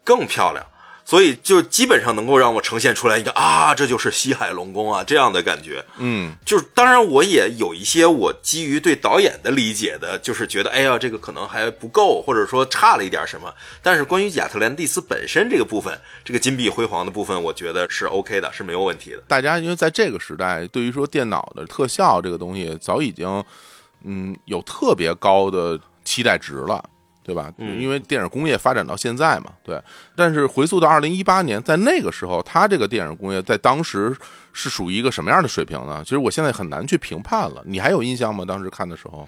更漂亮。所以就基本上能够让我呈现出来一个啊，这就是西海龙宫啊这样的感觉。嗯就是当然我也有一些我基于对导演的理解的，就是觉得哎呀这个可能还不够，或者说差了一点什么。但是关于亚特兰蒂斯本身这个部分，这个金碧辉煌的部分，我觉得是 OK 的，是没有问题的。大家因为在这个时代，对于说电脑的特效这个东西，早已经嗯有特别高的期待值了。对吧？嗯因为电影工业发展到现在嘛，对。但是回溯到二零一八年，在那个时候，它这个电影工业在当时是属于一个什么样的水平呢？其实我现在很难去评判了。你还有印象吗？当时看的时候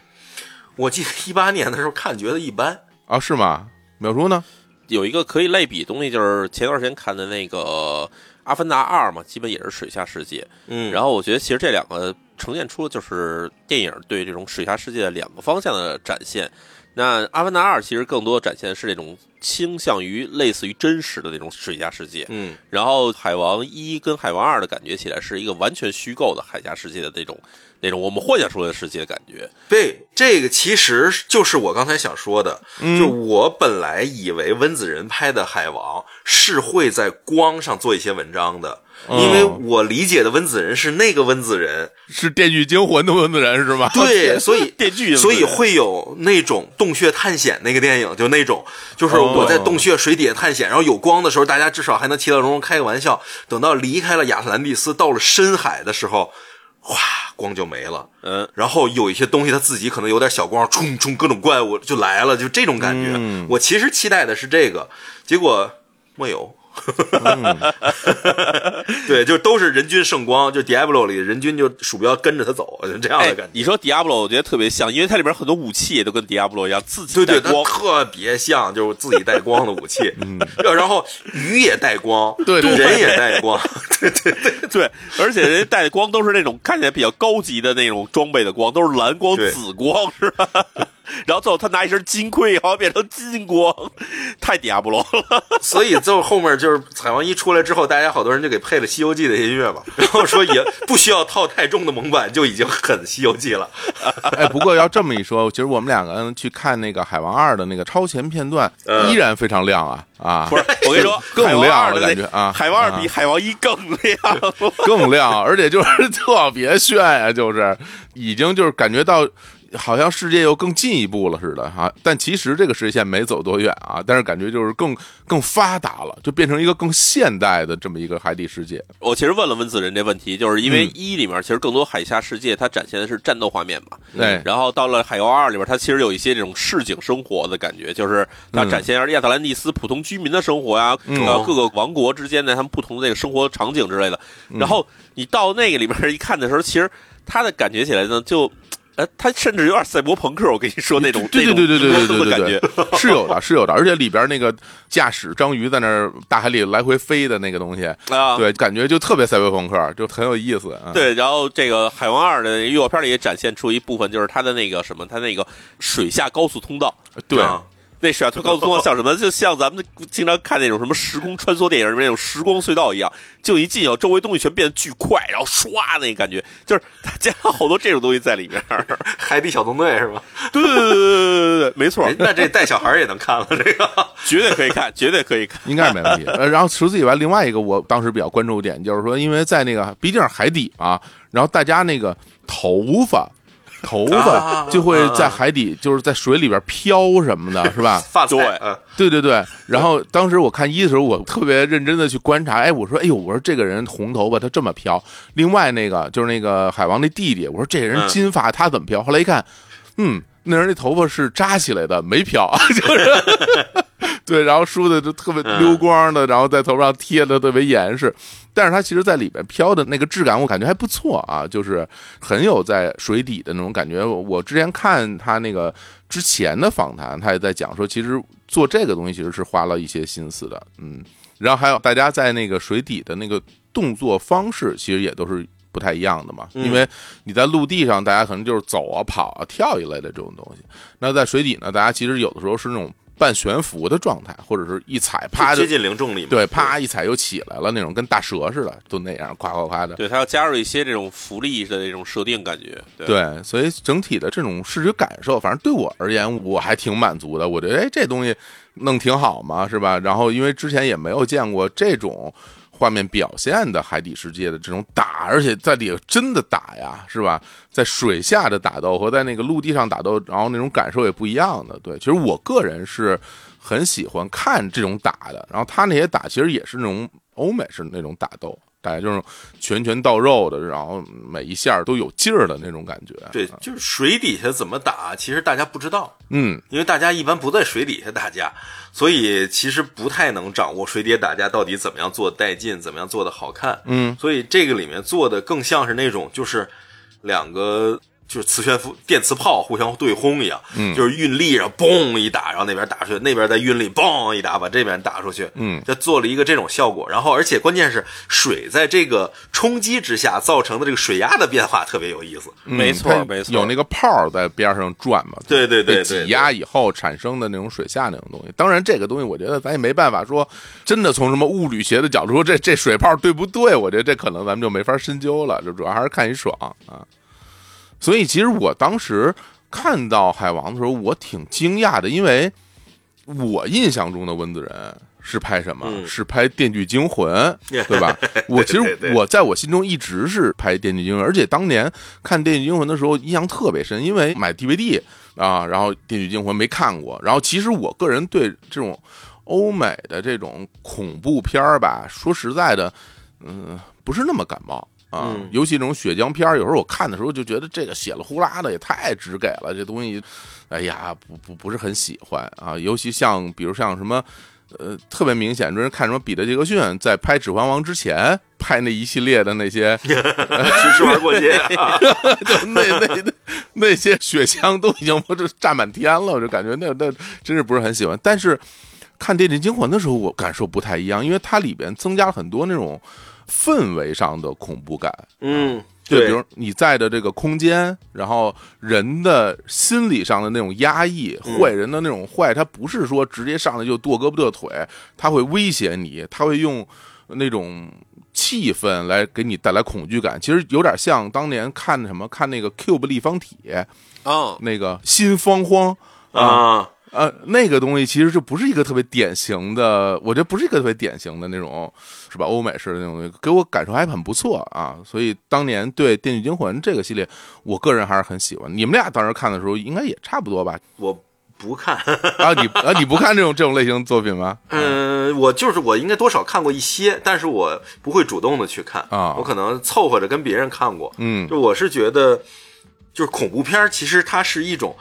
我记得一八年的时候看觉得一般，啊，是吗？淼叔呢？有一个可以类比的东西，就是前段时间看的那个《阿凡达二》嘛，基本也是水下世界。嗯，然后我觉得其实这两个呈现出了就是电影对这种水下世界的两个方向的展现。那《阿凡达二》其实更多展现的是那种倾向于类似于真实的那种水下世界，嗯，然后《海王一》跟《海王二》的感觉起来是一个完全虚构的海下世界的那种那种我们幻想出来的世界的感觉。对，这个其实就是我刚才想说的，就我本来以为温子仁拍的《海王》是会在光上做一些文章的，因为我理解的温子仁是那个温子仁，是《电锯惊魂》的温子仁是吧？对，所以电锯所以会有那种洞穴探险那个电影，就那种，就是我在洞穴水底下探险，然后有光的时候，大家至少还能其乐融融开个玩笑。等到离开了亚特兰蒂斯，到了深海的时候，哗，光就没了。嗯，然后有一些东西它自己可能有点小光，冲冲各种怪物就来了，就这种感觉。嗯我其实期待的是这个，结果没有。对，就都是人均圣光，就 Diablo 里人均就鼠标跟着他走，就这样的哎感觉。你说 Diablo，我觉得特别像，因为它里边很多武器也都跟 Diablo 一样，自己对对，它带光。特别像，就是自己带光的武器。嗯，然后鱼也带光，对对人也带光。对对对，对，而且人家带的光都是那种看起来比较高级的那种装备的光，都是蓝光、紫光，是吧？然后最后他拿一身金盔，然后变成金光，太 Diablo 了。所以最后后面就是海王一出来之后，大家好多人就给配了《西游记》的音乐嘛，然后说也不需要套太重的蒙版，就已经很《西游记》了。哎，不过要这么一说，其实我们两个人去看那个《海王二》的那个超前片段，嗯依然非常亮啊啊！不是，我跟你说，更亮了感觉啊海王二比啊海王一更亮。更亮，而且就是 特别炫啊、就是已经就是感觉到。好像世界又更进一步了似的哈，但其实这个世界线没走多远啊，但是感觉就是更更发达了，就变成一个更现代的这么一个海底世界。我其实问了温子仁这问题，就是因为嗯一里面其实更多海下世界，它展现的是战斗画面嘛。对然后到了《海妖二》里边，它其实有一些这种市井生活的感觉，就是它嗯展现亚特兰蒂斯普通居民的生活呀，嗯呃，各个王国之间的他们不同的这个生活场景之类的。嗯然后你到那个里边一看的时候，其实它的感觉起来呢，就。呃，他甚至有点赛博朋克，我跟你说那种对对对对对对对是有的，是有的，而且里边那个驾驶章鱼在那儿大海里来回飞的那个东西，啊，对，感觉就特别赛博朋克，就很有意思。啊，对，然后这个《海王二》的预告片里也展现出一部分，就是它的那个什么，它那个水下高速通道。对，啊那水下高速通道像什么？就像咱们经常看那种什么时空穿梭电影里面那种时光隧道一样，就一进去，周围东西全变得巨快，然后唰那感觉，就是他加了好多这种东西在里面。海底小纵队是吧？对对对对对对对，没错哎，那这带小孩也能看了，这个 绝对可以看，绝对可以看。应该是没问题。呃，然后除此以外，另外一个我当时比较关注的点就是说，因为在那个毕竟是海底嘛，然后大家那个头发。头发就会在海底，就是在水里边飘什么的，是吧？发，对嗯对对对。然后当时我看一的时候，我特别认真的去观察，哎，我说，哎呦，我说这个人红头发，他这么飘。另外那个就是那个海王那弟弟，我说这人嗯金发，他怎么飘？后来一看，嗯，那人那头发是扎起来的，没飘，就是。对，然后梳的就特别溜光的，然后在头上贴的特别严实，但是它其实在里边飘的那个质感，我感觉还不错啊，就是很有在水底的那种感觉。我我之前看他那个之前的访谈，他也在讲说，其实做这个东西其实是花了一些心思的，嗯。然后还有大家在那个水底的那个动作方式，其实也都是不太一样的嘛。因为你在陆地上，大家可能就是走啊、跑啊、跳一类的这种东西。那在水底呢，大家其实有的时候是那种半悬浮的状态，或者是一踩啪接近零重力，对，啪一踩又起来了那种，跟大蛇似的，都那样夸夸夸的。对，它要加入一些这种浮力的这种设定感觉。对，对，所以整体的这种视觉感受，反正对我而言，我还挺满足的。我觉得，哎，这东西弄挺好嘛，是吧？然后，因为之前也没有见过这种画面表现的海底世界的这种打，而且在里真的打呀，是吧？在水下的打斗和在那个陆地上打斗，然后那种感受也不一样的。对，其实我个人是很喜欢看这种打的，然后他那些打其实也是那种欧美式那种打斗。大概就是拳拳到肉的，然后每一下都有劲儿的那种感觉。对，就是水底下怎么打，其实大家不知道，嗯，因为大家一般不在水底下打架，所以其实不太能掌握水底下打架到底怎么样做带劲，怎么样做的好看。嗯，所以这个里面做的更像是那种就是两个就是磁悬浮电磁炮互相对轰一样，嗯，就是运力，然后嘣一打，然后那边打出去，那边再运力，嘣一打，把这边打出去，嗯，就做了一个这种效果。然后，而且关键是水在这个冲击之下造成的这个水压的变化特别有意思。没错它没错有那个泡在边上转嘛，对对对挤压以后产生的那种水下那种东西。当然，这个东西我觉得咱也没办法说，真的从什么物理学的角度说，这这水泡对不对？我觉得这可能咱们就没法深究了，就主要还是看一爽啊。所以，其实我当时看到海王的时候，我挺惊讶的，因为我印象中的温子仁是拍什么？嗯是拍《电锯惊魂 》，对吧？我其实我在我心中一直是拍《电锯惊魂》，而且当年看《电锯惊魂》的时候印象特别深，因为买 DVD 啊，然后《电锯惊魂》没看过，然后其实我个人对这种欧美的这种恐怖片儿吧，说实在的，嗯，不是那么感冒。啊，嗯尤其这种血浆片儿，有时候我看的时候就觉得这个血了呼啦的也太直给了，这东西，哎呀，不不不是很喜欢啊。尤其像比如像什么，呃，特别明显，就是看什么彼得杰克逊在拍《指环王》之前拍那一系列的那些，吃吃玩过街，就那那那那些血浆都已经不是炸满天了，我就感觉那那真是不是很喜欢。但是看《电锯惊魂》的时候，我感受不太一样，因为它里边增加了很多那种氛围上的恐怖感。嗯，就，比如你在的这个空间，然后人的心理上的那种压抑，嗯坏人的那种坏，他不是说直接上来就剁胳膊剁腿，他会威胁你，他会用那种气氛来给你带来恐惧感。其实有点像当年看什么看那个 Cube 立方体哦，那个心慌慌。啊，呃，那个东西其实就不是一个特别典型的，我觉得不是一个特别典型的那种，是吧？欧美式的那种东西，给我感受还很不错啊。所以当年对《电锯惊魂》这个系列，我个人还是很喜欢。你们俩当时看的时候，应该也差不多吧？我不看。啊，你 啊，你不看这种这种类型的作品吗？嗯，我就是我应该多少看过一些，但是我不会主动的去看啊我可能凑合着跟别人看过。嗯就我是觉得，就是恐怖片儿其实它是一种。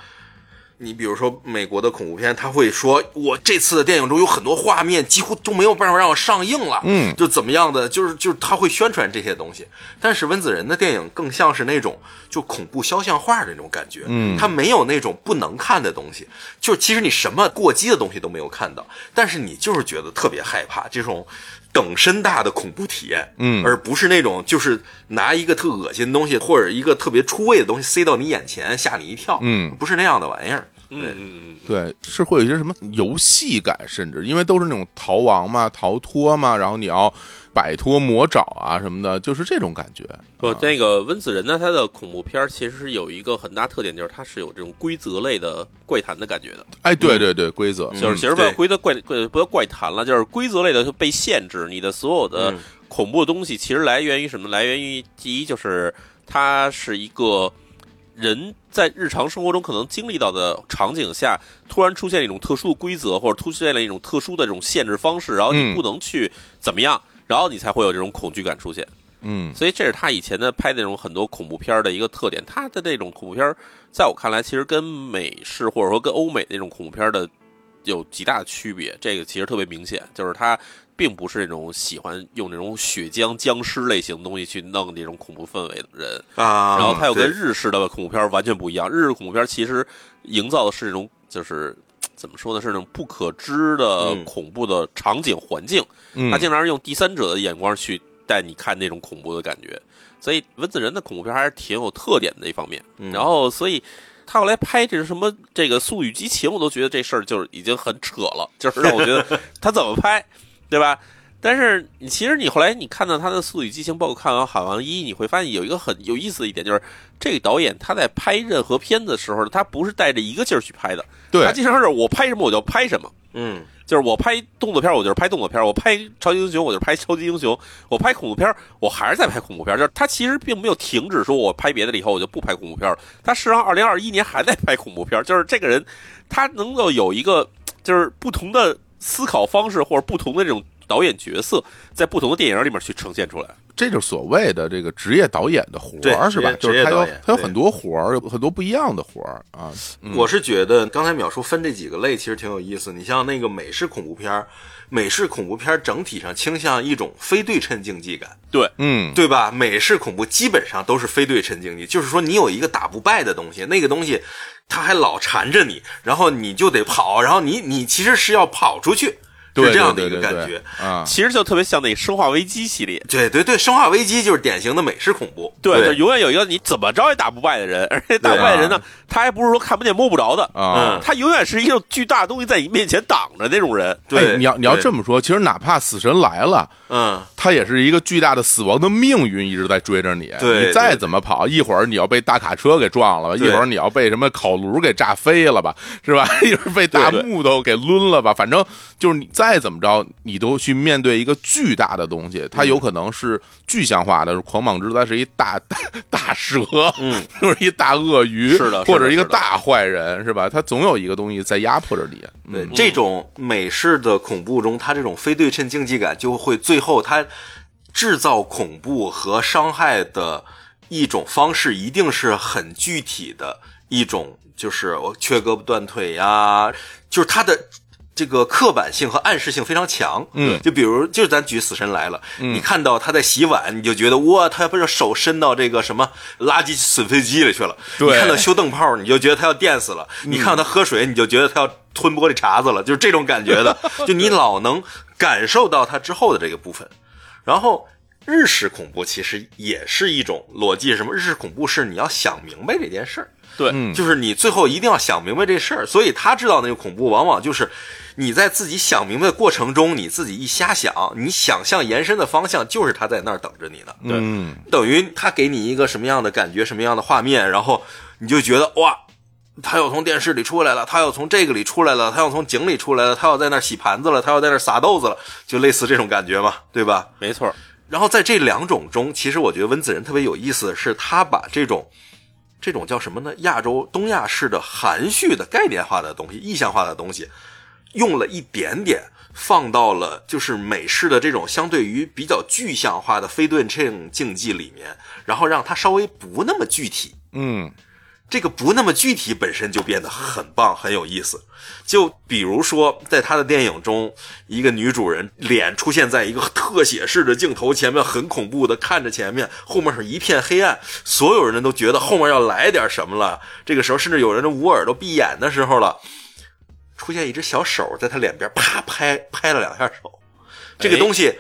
你比如说美国的恐怖片，他会说，我这次的电影中有很多画面几乎都没有办法让我上映了，嗯就怎么样的，就是就是他会宣传这些东西。但是温子仁的电影更像是那种就恐怖肖像画的那种感觉，嗯他没有那种不能看的东西，就是其实你什么过激的东西都没有看到，但是你就是觉得特别害怕这种等身大的恐怖体验，嗯而不是那种就是拿一个特恶心的东西或者一个特别出位的东西塞到你眼前吓你一跳，嗯不是那样的玩意儿。嗯嗯嗯，对，是会有一些什么游戏感，甚至因为都是那种逃亡嘛、逃脱嘛，然后你要摆脱魔爪啊什么的，就是这种感觉。不，那个温子仁呢，他的恐怖片儿其实是有一个很大特点，就是它是有这种规则类的怪谈的感觉的。哎，对对对，规则就是其实不则怪怪不叫怪谈了，就是规则类的就被限制，你的所有的嗯恐怖的东西其实来源于什么？来源于第一就是它是一个人在日常生活中可能经历到的场景下，突然出现一种特殊的规则，或者出现了一种特殊的这种限制方式，然后你嗯不能去怎么样，然后你才会有这种恐惧感出现。嗯所以这是他以前的拍那种很多恐怖片儿的一个特点。他的那种恐怖片儿，在我看来，其实跟美式或者说跟欧美那种恐怖片的有极大的区别。这个其实特别明显，就是他并不是那种喜欢用那种血浆僵尸类型的东西去弄那种恐怖氛围的人。啊，然后他又跟日式的恐怖片完全不一样。日式恐怖片其实营造的是这种就是。怎么说呢？是那种不可知的嗯恐怖的场景环境，嗯，他经常是用第三者的眼光去带你看那种恐怖的感觉，所以温子仁的恐怖片还是挺有特点的一方面。嗯然后，所以他后来拍这是什么这个《速与激情》，我都觉得这事儿就是已经很扯了，就是让我觉得 他怎么拍，对吧？但是你其实你后来你看到他的《速度与激情》，包括看完《海王一》，你会发现有一个很有意思的一点，就是这个导演他在拍任何片子的时候，他不是带着一个劲儿去拍的，对他经常是我拍什么我就拍什么。嗯就是我拍动作片，我就是拍动作片；我拍超级英雄，我就拍超级英雄；我拍恐怖片，我还是在拍恐怖片。就是他其实并没有停止说，我拍别的了以后我就不拍恐怖片了。他实际上二零二一年还在拍恐怖片，就是这个人他能够有一个就是不同的思考方式或者不同的这种导演角色在不同的电影里面去呈现出来。这就是所谓的这个职业导演的活儿，是吧？职就是他有业导演他有很多活儿，有很多不一样的活儿啊。嗯我是觉得刚才淼叔分这几个类其实挺有意思。你像那个美式恐怖片儿，美式恐怖片儿整体上倾向一种非对称竞技感，对，嗯，对吧？美式恐怖基本上都是非对称竞技，就是说你有一个打不败的东西，那个东西它还老缠着你，然后你就得跑，然后你你其实是要跑出去，对是这样的一个感觉。啊。其实就特别像那《生化危机》系列。对对对，生化危机就是典型的美式恐怖。对，永远有一个你怎么着也打不败的人，而且打不败的人呢，他还不是说看不见摸不着的啊他永远是一个巨大的东西在你面前挡着那种人。对哎，你要你要这么说，其实哪怕死神来了，嗯，他也是一个巨大的死亡的命运一直在追着你。对你再怎么跑，一会儿你要被大卡车给撞了吧，一会儿你要被什么烤炉给炸飞了吧，是吧？一会儿被大木头给抡了吧，反正就是你再怎么着，你都去面对一个巨大的东西，它有可能是具象化的，是狂蟒之灾是一大 大大蛇，嗯，就是一大鳄鱼，是的或者一个大坏人，是吧？它总有一个东西在压迫着你。对，这种美式的恐怖中，它这种非对称竞技感就会最后它制造恐怖和伤害的一种方式，一定是很具体的一种，就是我缺胳膊断腿呀，就是它的。这个刻板性和暗示性非常强，嗯就比如，就是咱举死神来了，你看到他在洗碗，你就觉得哇，他不是手伸到这个什么垃圾损飞机里去了。对你看到修灯泡，你就觉得他要电死了；你看到他喝水，你就觉得他要吞玻璃碴子了，就是这种感觉的。就你老能感受到他之后的这个部分。然后日式恐怖其实也是一种逻辑，什么？日式恐怖是你要想明白这件事儿。对，嗯就是你最后一定要想明白这事儿，所以他知道那个恐怖，往往就是你在自己想明白的过程中，你自己一瞎想，你想象延伸的方向就是他在那儿等着你呢。对，嗯，等于他给你一个什么样的感觉，什么样的画面，然后你就觉得哇。他要从电视里出来了，他要从这个里出来了，他要从井里出来了，他要在那儿洗盘子了，他要在那儿撒豆子了，就类似这种感觉嘛，对吧？没错。然后在这两种中，其实我觉得温子仁特别有意思的是，他把这种这种叫什么呢？亚洲东亚式的含蓄的概念化的东西、意象化的东西，用了一点点放到了就是美式的这种相对于比较具象化的非对称竞技里面，然后让它稍微不那么具体。嗯，这个不那么具体本身就变得很棒，很有意思。就比如说，在他的电影中，一个女主人脸出现在一个特写式的镜头前面，很恐怖的看着前面，后面是一片黑暗，所有人都觉得后面要来点什么了。这个时候，甚至有人的捂耳朵、闭眼的时候了，出现一只小手在他脸边啪拍拍了两下手，这个哎东西。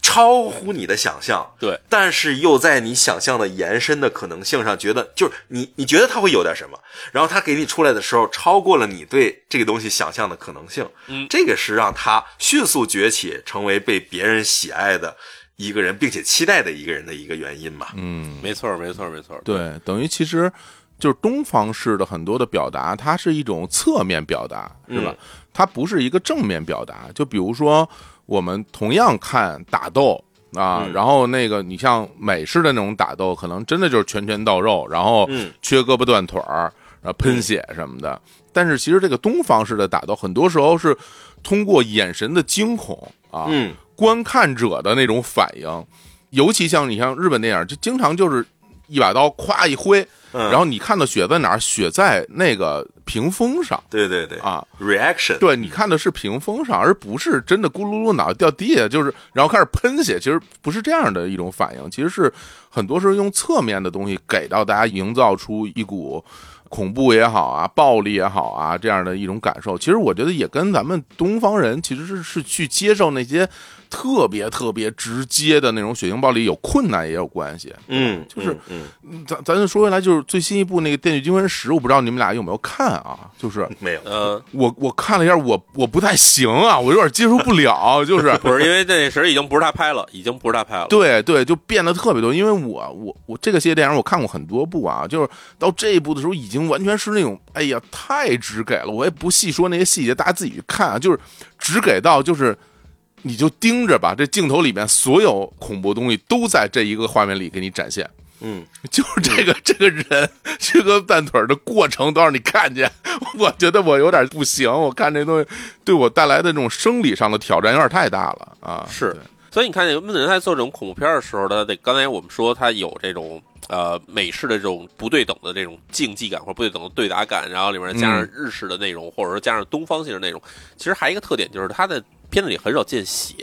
超乎你的想象，对但是又在你想象的延伸的可能性上，觉得就是你你觉得他会有点什么，然后他给你出来的时候，超过了你对这个东西想象的可能性，嗯，这个是让他迅速崛起，成为被别人喜爱的一个人，并且期待的一个人的一个原因嘛，嗯，没错，没错，没错。对，等于其实就是东方式的很多的表达，它是一种侧面表达，是吧？它不是一个正面表达。就比如说，我们同样看打斗啊，然后那个你像美式的那种打斗，可能真的就是拳拳到肉，然后嗯缺胳膊断腿儿，然后喷血什么的。但是其实这个东方式的打斗，很多时候是通过眼神的惊恐啊，嗯观看者的那种反应，尤其像你像日本电影，就经常就是一把刀咵一挥，嗯然后你看到血在哪儿？血在那个屏风上对对对啊。，reaction，对你看的是屏风上，而不是真的咕噜噜脑袋掉地下，就是然后开始喷血。其实不是这样的一种反应，其实是很多时候用侧面的东西给到大家，营造出一股恐怖也好啊、暴力也好啊这样的一种感受。其实我觉得也跟咱们东方人其实是是去接受那些特别特别直接的那种血腥暴力有困难也有关系。嗯，就是嗯，嗯咱咱就说回来，就是最新一部那个《电锯惊魂十》，我不知道你们俩有没有看啊？就是 没有，呃，我我看了一下，我我不太行啊，我有点接受不了，就是 不是因为那时候已经不是他拍了，已经不是他拍了。对对，就变得特别多。因为我我我这个系列电影我看过很多部啊，就是到这一部的时候，已经完全是那种哎呀太直给了。我也不细说那些细节，大家自己去看啊，就是直给到就是。你就盯着吧，这镜头里面所有恐怖东西都在这一个画面里给你展现，嗯，就是这个这个人 这个断腿的过程都让你看见，我觉得我有点不行。我看这东西对我带来的这种生理上的挑战有点太大了啊！是，所以你看，那个温子仁在做这种恐怖片的时候，他得刚才我们说他有这种呃美式的这种不对等的这种竞技感或者不对等的对打感，然后里面加上日式的内容，或者说加上东方性的内容。其实还有一个特点就是他的片子里很少见血，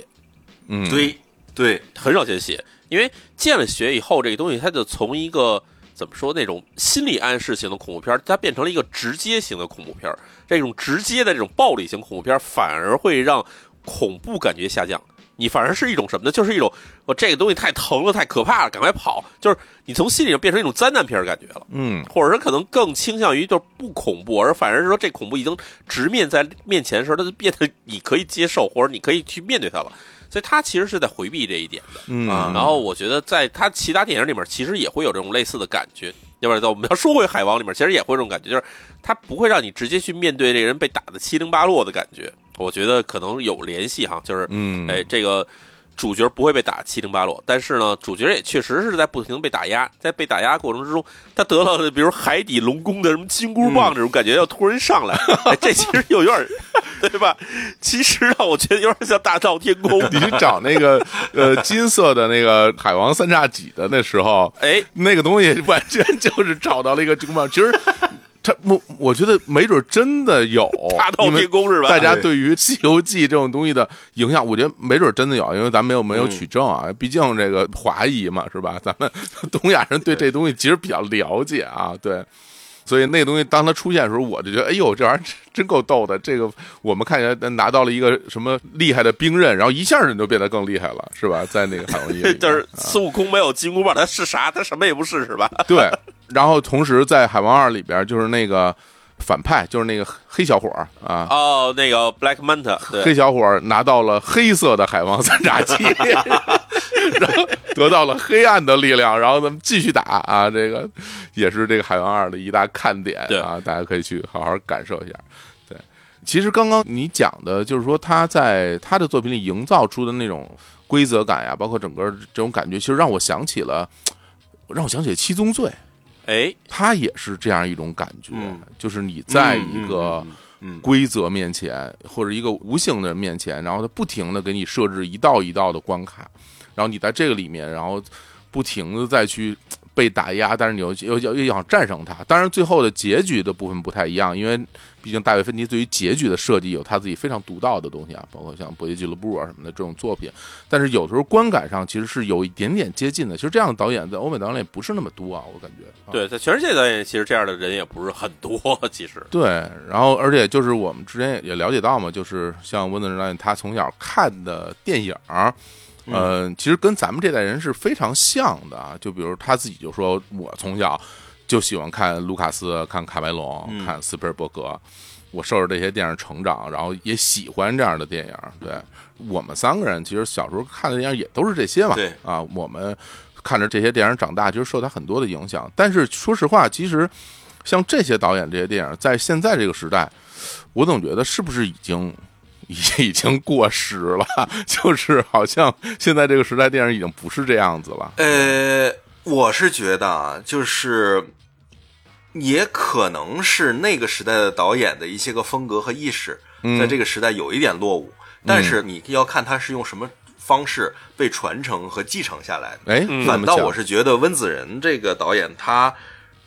嗯，对对，很少见血，因为见了血以后，这个东西它就从一个怎么说那种心理暗示型的恐怖片，它变成了一个直接型的恐怖片。这种直接的这种暴力型恐怖片，反而会让恐怖感觉下降。你反而是一种什么呢？就是一种我这个东西太疼了，太可怕了，赶快跑。就是你从心理上变成一种灾难片的感觉了。嗯或者说可能更倾向于就是不恐怖，而反而是说这恐怖已经直面在面前的时候，它就变得你可以接受，或者你可以去面对它了。所以他其实是在回避这一点的。嗯啊，然后我觉得在他其他电影里面，其实也会有这种类似的感觉。要不然，在我们要说回《海王》里面，其实也会有这种感觉，就是他不会让你直接去面对这个人被打的七零八落的感觉。我觉得可能有联系哈，就是嗯哎，这个主角不会被打七零八落，但是呢，主角也确实是在不停地被打压，在被打压过程之中，他得到了比如海底龙宫的什么金箍棒这种感觉，要突然上来，哎，这其实又有点儿，对吧？其实让我觉得有点像大闹天宫。你去找那个呃金色的那个海王三叉戟的那时候，哎，那个东西完全就是找到了一个金箍棒。其实他我我觉得没准真的有 大闹天宫是吧大家对于《西游记》这种东西的影响，我觉得没准真的有，因为咱没有没有取证啊，毕竟这个华裔嘛，是吧？咱们 东亚人对这东西其实比较了解啊，对。所以那东西当它出现的时候，我就觉得，哎呦，这玩意儿真真够逗的。这个我们看起来拿到了一个什么厉害的兵刃，然后一下人就变得更厉害了，是吧？在那个海王一里，就是孙悟空没有金箍棒，他是啥？他什么也不是，是吧？对，然后同时在《海王二》里边，就是那个反派，就是那个黑小伙儿啊，哦，那个 Black Manta，黑，小伙儿拿到了黑色的海王三叉戟，然后 得到了黑暗的力量，然后咱们继续打啊！这个也是这个《海王二》的一大看点对啊，大家可以去好好感受一下。对，其实刚刚你讲的就是说他在他的作品里营造出的那种规则感呀，包括整个这种感觉，其实让我想起了，让我想起了《七宗罪》。哎，他也是这样一种感觉，嗯就是你在一个嗯嗯嗯规则面前，或者一个无形的人面前，然后他不停的给你设置一道一道的关卡，然后你在这个里面，然后不停的再去 被打压，但是你又又又又想战胜他。当然，最后的结局的部分不太一样，因为毕竟大卫芬奇对于结局的设计有他自己非常独到的东西啊，包括像《搏击俱乐部》啊什么的这种作品。但是有时候观感上其实是有一点点接近的。其实这样的导演在欧美导演也不是那么多啊，我感觉。啊对，在全世界导演其实这样的人也不是很多，其实，对，然后而且就是我们之前也也了解到嘛，就是像温德仁导演他从小看的电影儿，呃，其实跟咱们这代人是非常像的啊。就比如他自己就说，我从小就喜欢看卢卡斯、看卡梅隆、看斯皮尔伯格，我受着这些电影成长，然后也喜欢这样的电影。对我们三个人，其实小时候看的电影也都是这些嘛。对啊，我们看着这些电影长大，其实受他很多的影响。但是说实话，其实像这些导演这些电影，在现在这个时代，我总觉得是不是已经已 已经过时了？就是好像现在这个时代电影已经不是这样子了。呃，我是觉得啊，就是也可能是那个时代的导演的一些个风格和意识，在这个时代有一点落伍，但是你要看他是用什么方式被传承和继承下来的。哎，反倒我是是觉得温子仁这个导演他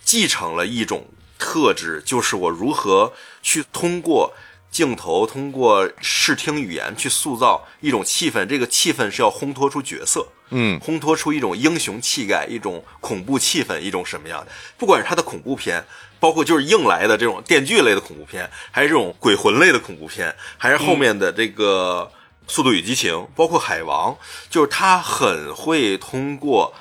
继承了一种特质，就是我如何去通过镜头、通过视听语言去塑造一种气氛，这个气氛是要烘托出角色。嗯烘托出一种英雄气概，一种恐怖气氛，一种什么样的？不管是他的恐怖片，包括就是硬来的这种电锯类的恐怖片，还是这种鬼魂类的恐怖片，还是后面的这个《速度与激情》，包括《海王》，就是他很会通过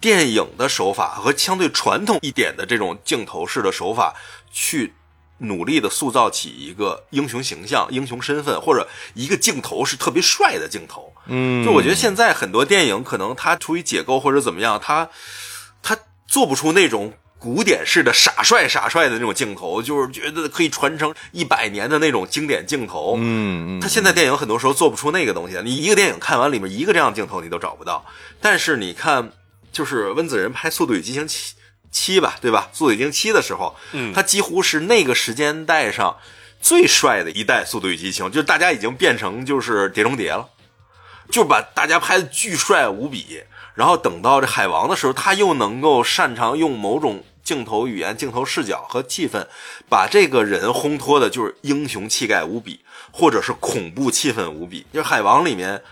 电影的手法和相对传统一点的这种镜头式的手法去。努力的塑造起一个英雄形象、英雄身份，或者一个镜头是特别帅的镜头，嗯，就我觉得现在很多电影可能它出于解构或者怎么样，它它做不出那种古典式的傻帅傻帅的那种镜头，就是觉得可以传承一百年的那种经典镜头。嗯嗯，它现在电影很多时候做不出那个东西，你一个电影看完里面一个这样的镜头你都找不到。但是你看就是温子仁拍《速度与激情七》七吧，对吧？《速度与激情七》的时候，嗯，他几乎是那个时间带上最帅的一代《速度与激情》，就是大家已经变成就是《碟中谍》了，就把大家拍的巨帅无比。然后等到这海王的时候，他又能够擅长用某种镜头语言、镜头视角和气氛，把这个人烘托的就是英雄气概无比，或者是恐怖气氛无比。就是海王里面。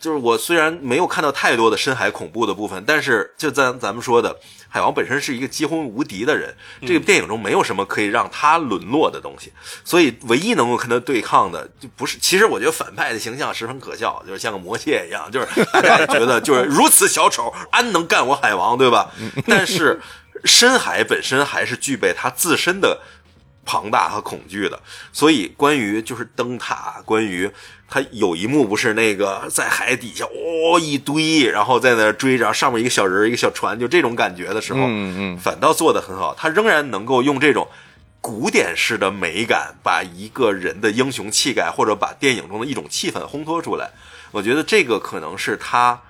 就是我虽然没有看到太多的深海恐怖的部分，但是就咱咱们说的，海王本身是一个几乎无敌的人，这个电影中没有什么可以让他沦落的东西，所以唯一能够跟他对抗的，就不是。其实我觉得反派的形象十分可笑，就是像个魔蟹一样，就是大家也觉得就是如此小丑，安能干我海王，对吧？但是深海本身还是具备它自身的庞大和恐惧的，所以关于就是灯塔，关于。他有一幕不是那个在海底下哦一堆，然后在那追着上面一个小人一个小船，就这种感觉的时候，嗯嗯，反倒做的很好。他仍然能够用这种古典式的美感，把一个人的英雄气概，或者把电影中的一种气氛烘托出来。我觉得这个可能是他。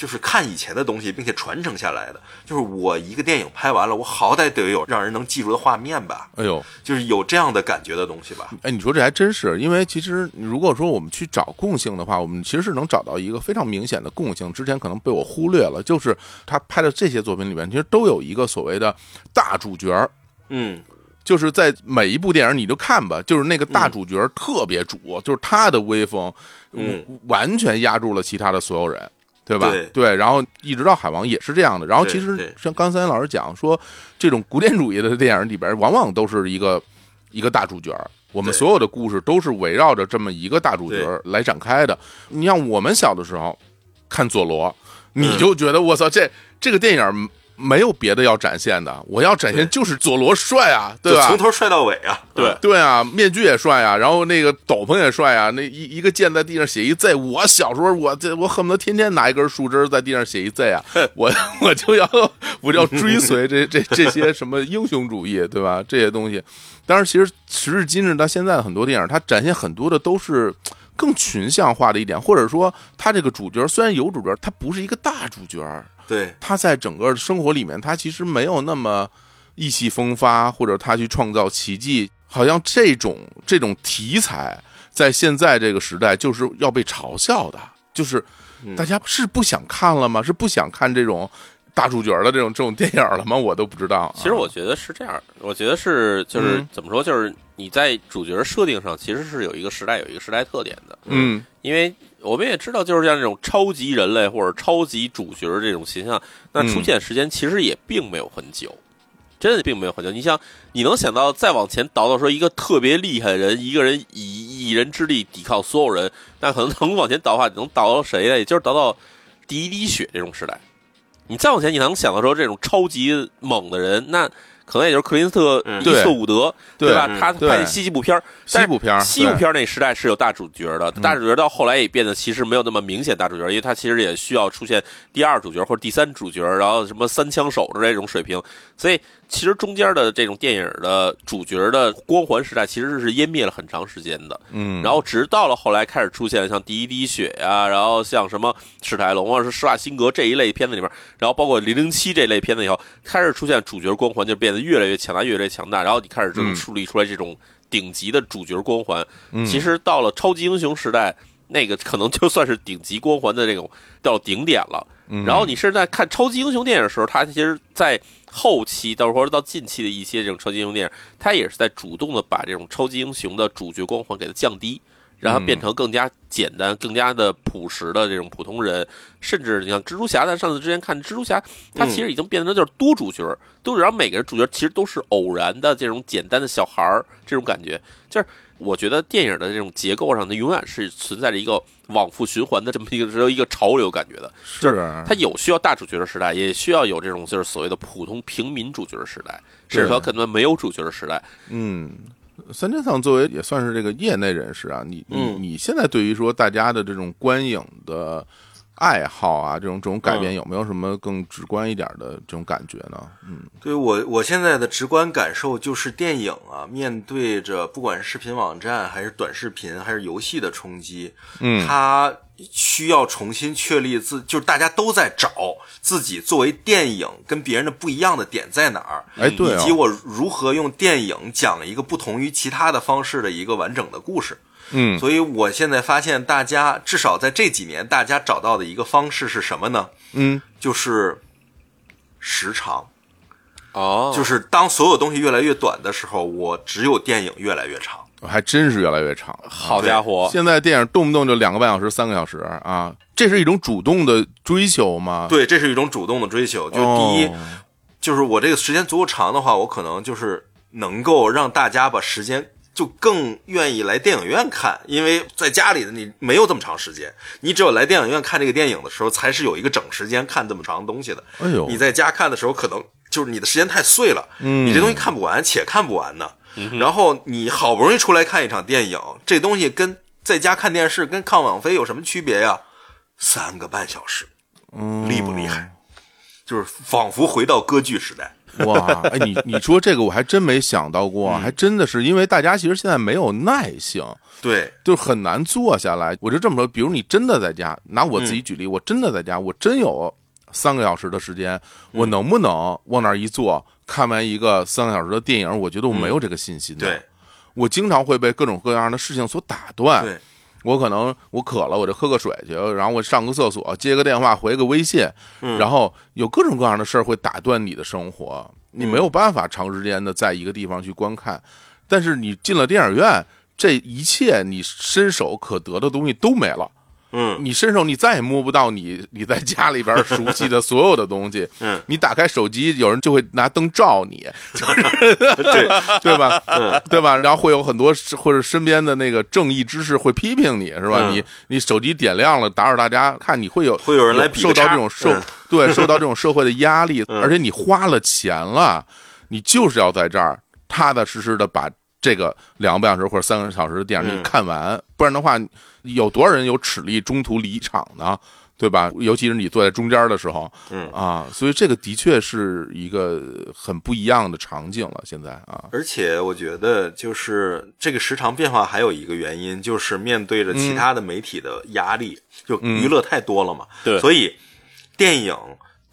就是看以前的东西，并且传承下来的。就是我一个电影拍完了，我好歹得有让人能记住的画面吧。哎呦，就是有这样的感觉的东西吧。哎，你说这还真是，因为其实如果说我们去找共性的话，我们其实是能找到一个非常明显的共性。之前可能被我忽略了，就是他拍的这些作品里面，其实都有一个所谓的大主角嗯，就是在每一部电影你就看吧，就是那个大主角特别主，就是他的威风，嗯，完全压住了其他的所有人。对吧？对，然后一直到海王也是这样的。然后其实像刚才老师讲说，这种古典主义的电影里边，往往都是一个一个大主角。我们所有的故事都是围绕着这么一个大主角来展开的。你像我们小的时候看佐罗，你就觉得我操，这这个电影。没有别的要展现的，我要展现就是佐罗帅啊，对吧？从头帅到尾啊，对对啊，面具也帅啊，然后那个斗篷也帅啊，那一一个剑在地上写一 Z，我小时候我这我恨不得天天拿一根树枝在地上写一 Z 啊，我我就要 我就要追随这这这些什么英雄主义，对吧？这些东西，当然其实时至今日到现在很多电影，它展现很多的都是更群像化的一点，或者说他这个主角虽然有主角，他不是一个大主角。对，他在整个生活里面，他其实没有那么意气风发，或者他去创造奇迹。好像这种这种题材，在现在这个时代，就是要被嘲笑的。就是大家是不想看了吗？是不想看这种大主角的这种这种电影了吗？我都不知道。其实我觉得是这样，我觉得是就是怎么说，就是你在主角设定上，其实是有一个时代有一个时代特点的。嗯，因为。我们也知道，就是像这种超级人类或者超级主角这种形象，那出现时间其实也并没有很久，真的并没有很久。你像你能想到再往前倒到说一个特别厉害的人，一个人以一人之力抵抗所有人，那可能能往前倒的话，能倒到谁呢？也就是倒到第一滴血这种时代。你再往前，你能想到说这种超级猛的人，那。可能也就是克林斯特、伊斯特伍德，对吧？他拍西西部片儿，西部片儿，西部片儿那时代是有大主角的，大主角到后来也变得其实没有那么明显大主角，因为他其实也需要出现第二主角或者第三主角，然后什么三枪手的这种水平，所以。其实中间的这种电影的主角的光环时代其实是湮灭了很长时间的，嗯，然后直到了后来开始出现像《第一滴血》呀，然后像什么史泰龙啊、是施瓦辛格这一类片子里面，然后包括《零零七》这类片子以后，开始出现主角光环就变得越来越强大，越来越强大，然后你开始就树立出来这种顶级的主角光环。其实到了超级英雄时代，那个可能就算是顶级光环的这种到顶点了。然后你是在看超级英雄电影的时候，他其实，在后期，到或者到近期的一些这种超级英雄电影，他也是在主动的把这种超级英雄的主角光环给它降低，让它变成更加简单、更加的朴实的这种普通人。甚至你像蜘蛛侠，咱上次之前看蜘蛛侠，他其实已经变成就是多主角，都是让每个人主角其实都是偶然的这种简单的小孩儿，这种感觉就是。我觉得电影的这种结构上，它永远是存在着一个往复循环的这么一个只有一个潮流感觉的，是它有需要大主角的时代，也需要有这种就是所谓的普通平民主角的时代，甚至说可能没有主角的时代。嗯，三千藏作为也算是这个业内人士啊，你你你现在对于说大家的这种观影的爱好啊，这种这种改变有没有什么更直观一点的这种感觉呢？嗯。对我我现在的直观感受就是，电影啊，面对着不管是视频网站，还是短视频，还是游戏的冲击，嗯。它需要重新确立自，就是大家都在找自己作为电影跟别人的不一样的点在哪儿，哎对啊以及我如何用电影讲一个不同于其他的方式的一个完整的故事。嗯所以我现在发现，大家至少在这几年，大家找到的一个方式是什么呢？嗯，就是时长。哦，就是当所有东西越来越短的时候，我只有电影越来越长。还真是越来越长。好家伙，现在电影动不动就两个半小时、三个小时啊，这是一种主动的追求吗？对，这是一种主动的追求。就第一，哦就是我这个时间足够长的话，我可能就是能够让大家把时间就更愿意来电影院看，因为在家里的你没有这么长时间，你只有来电影院看这个电影的时候，才是有一个整时间看这么长的东西的。哎呦你在家看的时候，可能就是你的时间太碎了，嗯你这东西看不完，且看不完呢。然后你好不容易出来看一场电影，这东西跟在家看电视跟看网飞有什么区别呀？三个半小时，嗯厉不厉害？就是仿佛回到歌剧时代。哇，哎，你你说这个我还真没想到过，嗯还真的是因为大家其实现在没有耐性，对，就很难坐下来。我就这么说，比如你真的在家，拿我嗯自己举例，我真的在家，我真有三个小时的时间，我嗯能不能往那儿一坐，看完一个三个小时的电影？我觉得我没有这个信心的。我经常会被各种各样的事情所打断。对，我可能我渴了，我就喝个水去，然后我上个厕所，接个电话，回个微信，嗯然后有各种各样的事儿会打断你的生活，你没有嗯办法长时间的在一个地方去观看。但是你进了电影院，这一切你伸手可得的东西都没了。嗯，你伸手你再也摸不到你你在家里边熟悉的所有的东西。嗯，你打开手机，有人就会拿灯照你，就是对。对吧？嗯。对吧？然后会有很多或者身边的那个正义之士会批评你，是吧？嗯。你你手机点亮了，打扰大家看，你会有会有人来受到这种受嗯。对受到这种社会的压力，嗯。而且你花了钱了，你就是要在这儿踏踏实实的把这个两个半小时或者三个小时的电影给你嗯看完，不然的话，有多少人有齿力中途离场呢？对吧？尤其是你坐在中间的时候，嗯啊，所以这个的确是一个很不一样的场景了。现在啊，而且我觉得，就是这个时长变化还有一个原因，就是面对着其他的媒体的压力，就娱乐太多了嘛。对所以电影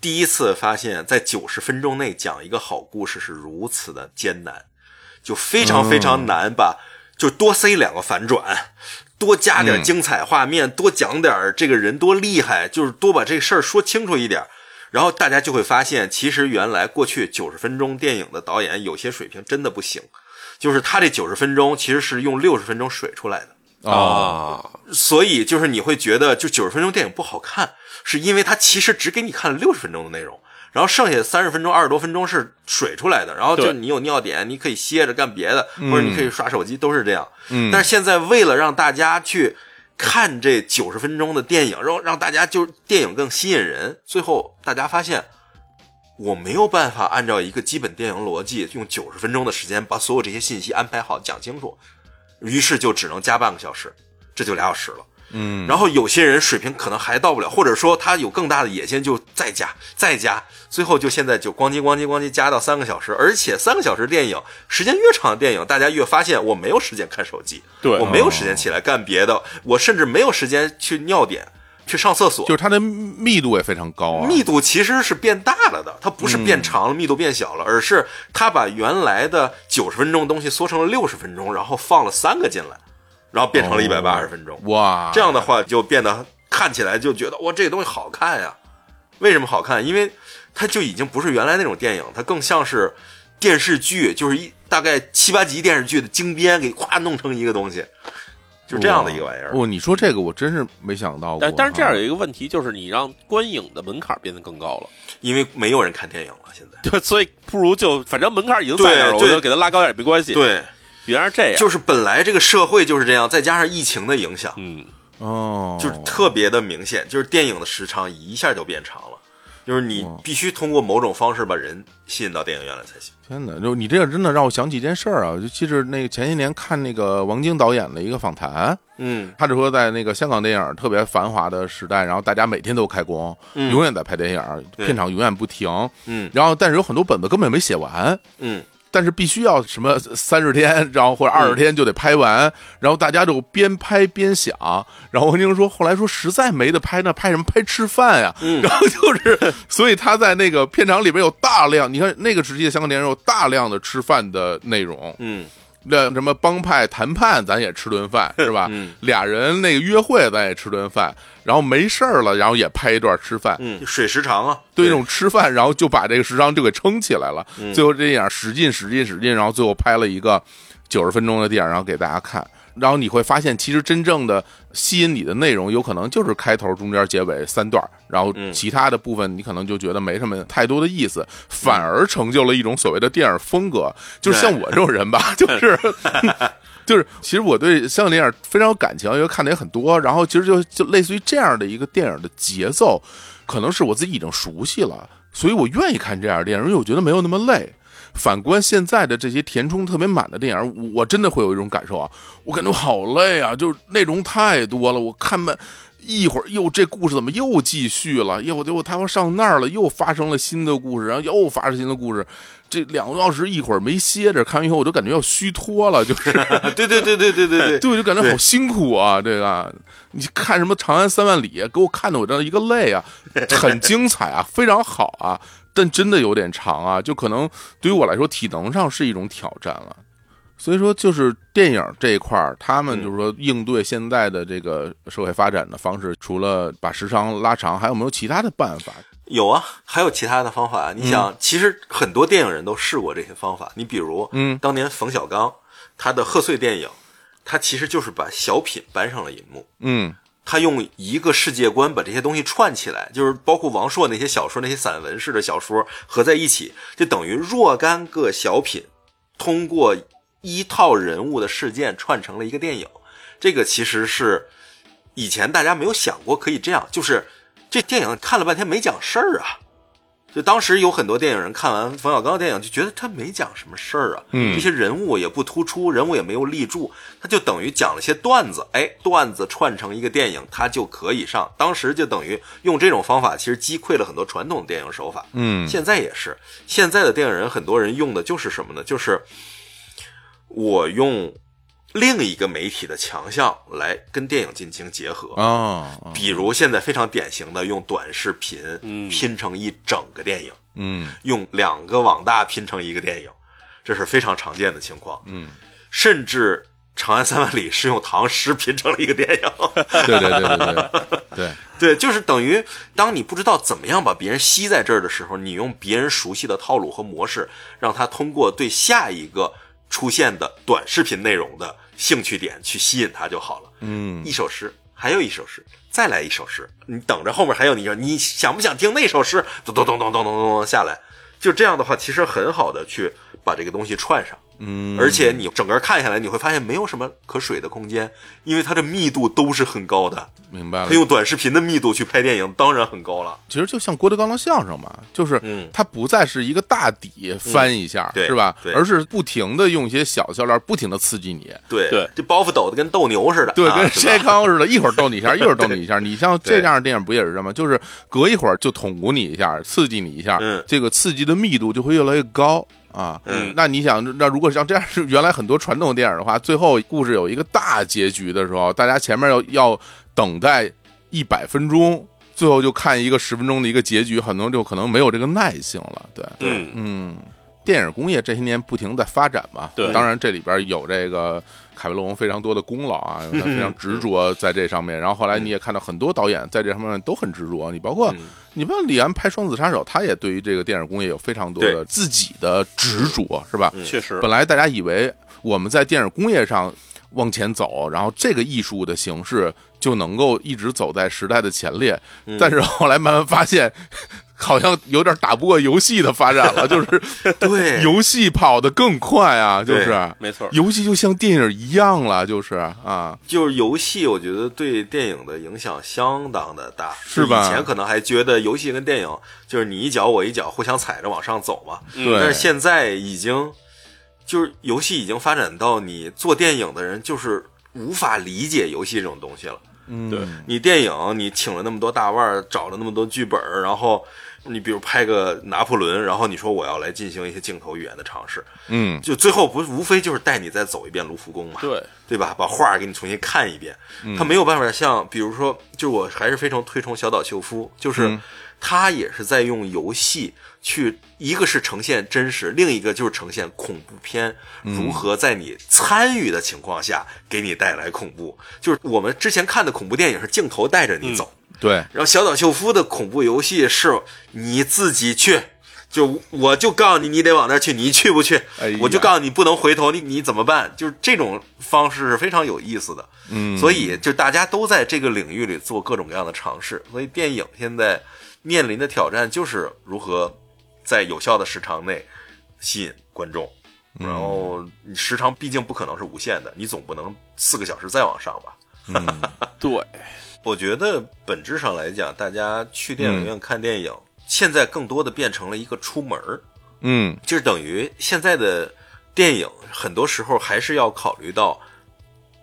第一次发现，在九十分钟内讲一个好故事是如此的艰难，就非常非常难把，就多塞两个反转。多加点精彩画面，多讲点这个人多厉害，就是多把这事儿说清楚一点。然后大家就会发现，其实原来过去九十分钟电影的导演有些水平真的不行，就是他这九十分钟其实是用六十分钟水出来的，啊，所以就是你会觉得就九十分钟电影不好看，是因为他其实只给你看了六十分钟的内容，然后剩下三十分钟、二十多分钟是水出来的，然后就你有尿点，你可以歇着干别的，或者你可以刷手机，都是这样。嗯但是现在为了让大家去看这九十分钟的电影，然后让大家就电影更吸引人，最后大家发现。我没有办法按照一个基本电影逻辑，用九十分钟的时间把所有这些信息安排好、讲清楚，于是就只能加半个小时，这就俩小时了。嗯，然后有些人水平可能还到不了，或者说他有更大的野心，就再加再加，最后就现在就咣叽咣叽咣叽加到三个小时，而且三个小时电影时间越长的电影，大家越发现我没有时间看手机，对我没有时间起来干别的，我甚至没有时间去尿点、去上厕所，就是它的密度也非常高啊。密度其实是变大了的，它不是变长了，密度变小了，而是它把原来的九十分钟的东西缩成了六十分钟，然后放了三个进来，然后变成了一百八十分钟。哇，这样的话就变得看起来就觉得哇，这个东西好看呀。为什么好看？因为它就已经不是原来那种电影，它更像是电视剧，就是一大概七八集电视剧的精编，给咵弄成一个东西，就这样的一个玩意儿。哦，你说这个我真是没想到过。但但是这样啊有一个问题，就是你让观影的门槛变得更高了，因为没有人看电影了，现在。对，所以不如就反正门槛已经在那儿了，我对对就给它拉高点也没关系。，对，原来是这样，就是本来这个社会就是这样，再加上疫情的影响，嗯，哦，就是特别的明显，就是电影的时长一下就变长了。就是你必须通过某种方式把人吸引到电影院来才行。天哪！就你这个真的让我想起一件事儿啊，就记着那个前些年看那个王晶导演的一个访谈，嗯。他就说在那个香港电影特别繁华的时代，然后大家每天都开工，永远在拍电影，片场永远不停，嗯。然后但是有很多本子根本没写完，嗯但是必须要什么三十天，然后或者二十天就得拍完，然后大家就边拍边想。然后王晶说，后来说实在没得拍，那拍什么？拍吃饭呀。然后就是，所以他在那个片场里边有大量，你看那个时期的香港电影有大量的吃饭的内容。嗯那什么帮派谈判，咱也吃顿饭是吧？嗯俩人那个约会，咱也吃顿饭。然后没事儿了，然后也拍一段吃饭。嗯，水时长啊，对那种吃饭，然后就把这个时长就给撑起来了。嗯最后这样使劲使劲使劲，然后最后拍了一个九十分钟的电影，然后给大家看。然后你会发现，其实真正的吸引你的内容，有可能就是开头、中间、结尾三段，然后嗯其他的部分你可能就觉得没什么太多的意思，反而成就了一种所谓的电影风格。就是像我这种人吧，就是。就是，其实我对香港电影非常有感情，因为看的也很多。然后其实就就类似于这样的一个电影的节奏，可能是我自己已经熟悉了，所以我愿意看这样的电影，因为我觉得没有那么累。反观现在的这些填充特别满的电影，我真的会有一种感受啊，我感觉我好累啊，就是内容太多了，我看吧。一会儿又这故事怎么又继续了？又结果他要上那儿了，又发生了新的故事，然后又发生新的故事，这两个多小时一会儿没歇着，看完以后我就感觉要虚脱了，就是对对对对对对对，对，我就感觉好辛苦啊！这个，你看什么《长安三万里》，给我看的我这一个累啊，很精彩啊，非常好啊，但真的有点长啊，就可能对于我来说，体能上是一种挑战了。所以说，就是电影这一块儿，他们就是说应对现在的这个社会发展的方式，除了把时长拉长，还有没有其他的办法？有啊，还有其他的方法。你想，其实很多电影人都试过这些方法。你比如，嗯当年冯小刚他的贺岁电影，他其实就是把小品搬上了银幕。嗯他用一个世界观把这些东西串起来，就是包括王朔那些小说、那些散文式的小说合在一起，就等于若干个小品，通过一套人物的事件串成了一个电影。这个其实是以前大家没有想过可以这样，就是这电影看了半天没讲事儿啊。就当时有很多电影人看完冯小刚的电影，就觉得他没讲什么事儿啊，嗯这些人物也不突出，人物也没有立住，他就等于讲了些段子，哎，段子串成一个电影，他就可以上。当时就等于用这种方法，其实击溃了很多传统电影手法。嗯现在也是，现在的电影人很多人用的就是什么呢？就是我用另一个媒体的强项来跟电影进行结合。哦，比如现在非常典型的用短视频拼成一整个电影，嗯用两个网大拼成一个电影，这是非常常见的情况。嗯，甚至《长安三万里》是用唐诗拼成了一个电影。对对对对对 对，对，就是等于当你不知道怎么样把别人吸在这儿的时候，你用别人熟悉的套路和模式，让他通过对下一个出现的短视频内容的兴趣点去吸引他就好了。嗯一首诗，还有一首诗，再来一首诗，你等着后面还有你，你想不想听那首诗？咚咚咚咚咚咚咚咚下来，就这样的话，其实很好的去把这个东西串上。嗯，而且你整个看下来，你会发现没有什么可水的空间，因为它的密度都是很高的。明白了他。用短视频的密度去拍电影，当然很高了。其实就像郭德纲的相声嘛，就是嗯它不再是一个大底翻一下，对是吧？对而是不停的用一些小笑料，不停的刺激你。对对这包袱抖的跟斗牛似的，对，跟啊是吧筛康似的，一会儿逗你一下，一会儿逗你一下。你像这样的电影不也是这么？就是隔一会儿就捅咕你一下，刺激你一下，嗯这个刺激的密度就会越来越高。啊，嗯。那你想，那如果像这样是原来很多传统电影的话，最后故事有一个大结局的时候，大家前面要要等待一百分钟，最后就看一个十分钟的一个结局，很多人就可能没有这个耐性了。对，嗯嗯，电影工业这些年不停在发展嘛，对。当然这里边有这个凯文·勒蒙非常多的功劳啊，他非常执着在这上面。然后后来你也看到很多导演在这上面都很执着，你包括嗯。你包括李安拍《双子杀手》，他也对于这个电影工业有非常多的自己的执着，是吧？确实。本来大家以为我们在电影工业上往前走，然后这个艺术的形式就能够一直走在时代的前列，但是后来慢慢发现，好像有点打不过游戏的发展了，就是对。游戏跑得更快啊，就是没错。游戏就像电影一样了，就是啊，就是游戏，我觉得对电影的影响相当的大，是吧？以前可能还觉得游戏跟电影就是你一脚我一脚，互相踩着往上走嘛。对。但是现在已经就是游戏已经发展到你做电影的人就是无法理解游戏这种东西了。嗯，对。你电影你请了那么多大腕儿，找了那么多剧本儿，然后你比如拍个拿破仑，然后你说我要来进行一些镜头语言的尝试，嗯，就最后不无非就是带你再走一遍卢浮宫嘛。对，对吧？把画儿给你重新看一遍，他没有办法像，比如说，就我还是非常推崇小岛秀夫，就是他也是在用游戏去，一个是呈现真实，另一个就是呈现恐怖片如何在你参与的情况下给你带来恐怖。就是我们之前看的恐怖电影是镜头带着你走，对，然后小岛秀夫的恐怖游戏是你自己去，就我就告诉你，你得往那儿去，你去不去？哎我就告诉你不能回头，你你怎么办？就是这种方式是非常有意思的。嗯，所以就大家都在这个领域里做各种各样的尝试，所以电影现在面临的挑战就是如何在有效的时长内吸引观众。然后你时长毕竟不可能是无限的，你总不能四个小时再往上吧？对，我觉得本质上来讲，大家去电影院看电影，现在更多的变成了一个出门儿，嗯，就是等于现在的电影很多时候还是要考虑到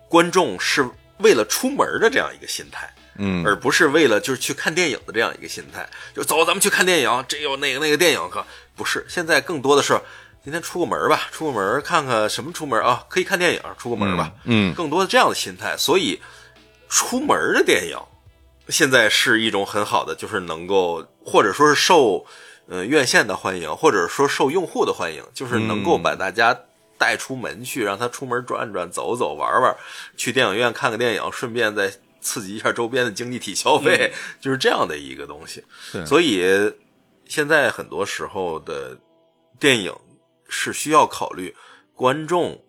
观众是为了出门儿的这样一个心态，嗯而不是为了就是去看电影的这样一个心态。就走，咱们去看电影，这有那个那个电影可不是。现在更多的是今天出个门儿吧，出个门儿看看什么出门儿啊，可以看电影，出个门儿吧，嗯嗯更多的这样的心态。所以出门的电影现在是一种很好的，就是能够或者说是受呃院线的欢迎，或者说受用户的欢迎，就是能够把大家带出门去，让他出门转转、走走、玩玩，去电影院看个电影，顺便再刺激一下周边的经济体消费，就是这样的一个东西。所以现在很多时候的电影是需要考虑观众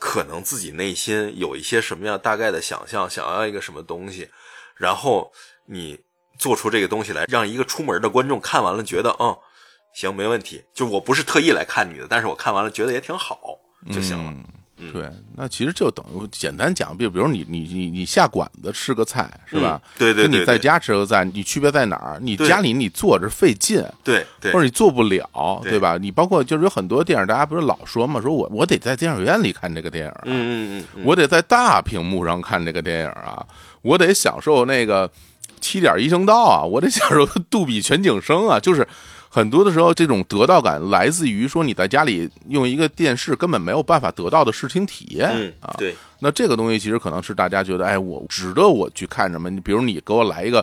可能自己内心有一些什么样大概的想象，想要一个什么东西，然后你做出这个东西来，让一个出门的观众看完了觉得，嗯，行，没问题。就我不是特意来看你的，但是我看完了觉得也挺好就行了。对，那其实就等于简单讲，比比如你你你你下馆子吃个菜是吧？嗯对对跟对对你在家吃个菜，你区别在哪儿？你家里你坐着费劲，对对或者你做不了，对对吧？你包括就是有很多电影，大家不是老说嘛，说我我得在电影院里看这个电影啊，嗯嗯嗯嗯，我得在大屏幕上看这个电影啊，我得享受那个七点一声道啊，我得享受杜比全景声啊，就是很多的时候，这种得到感来自于说你在家里用一个电视根本没有办法得到的视听体验嗯啊。对，那这个东西其实可能是大家觉得，哎，我值得我去看什么？你比如你给我来一个。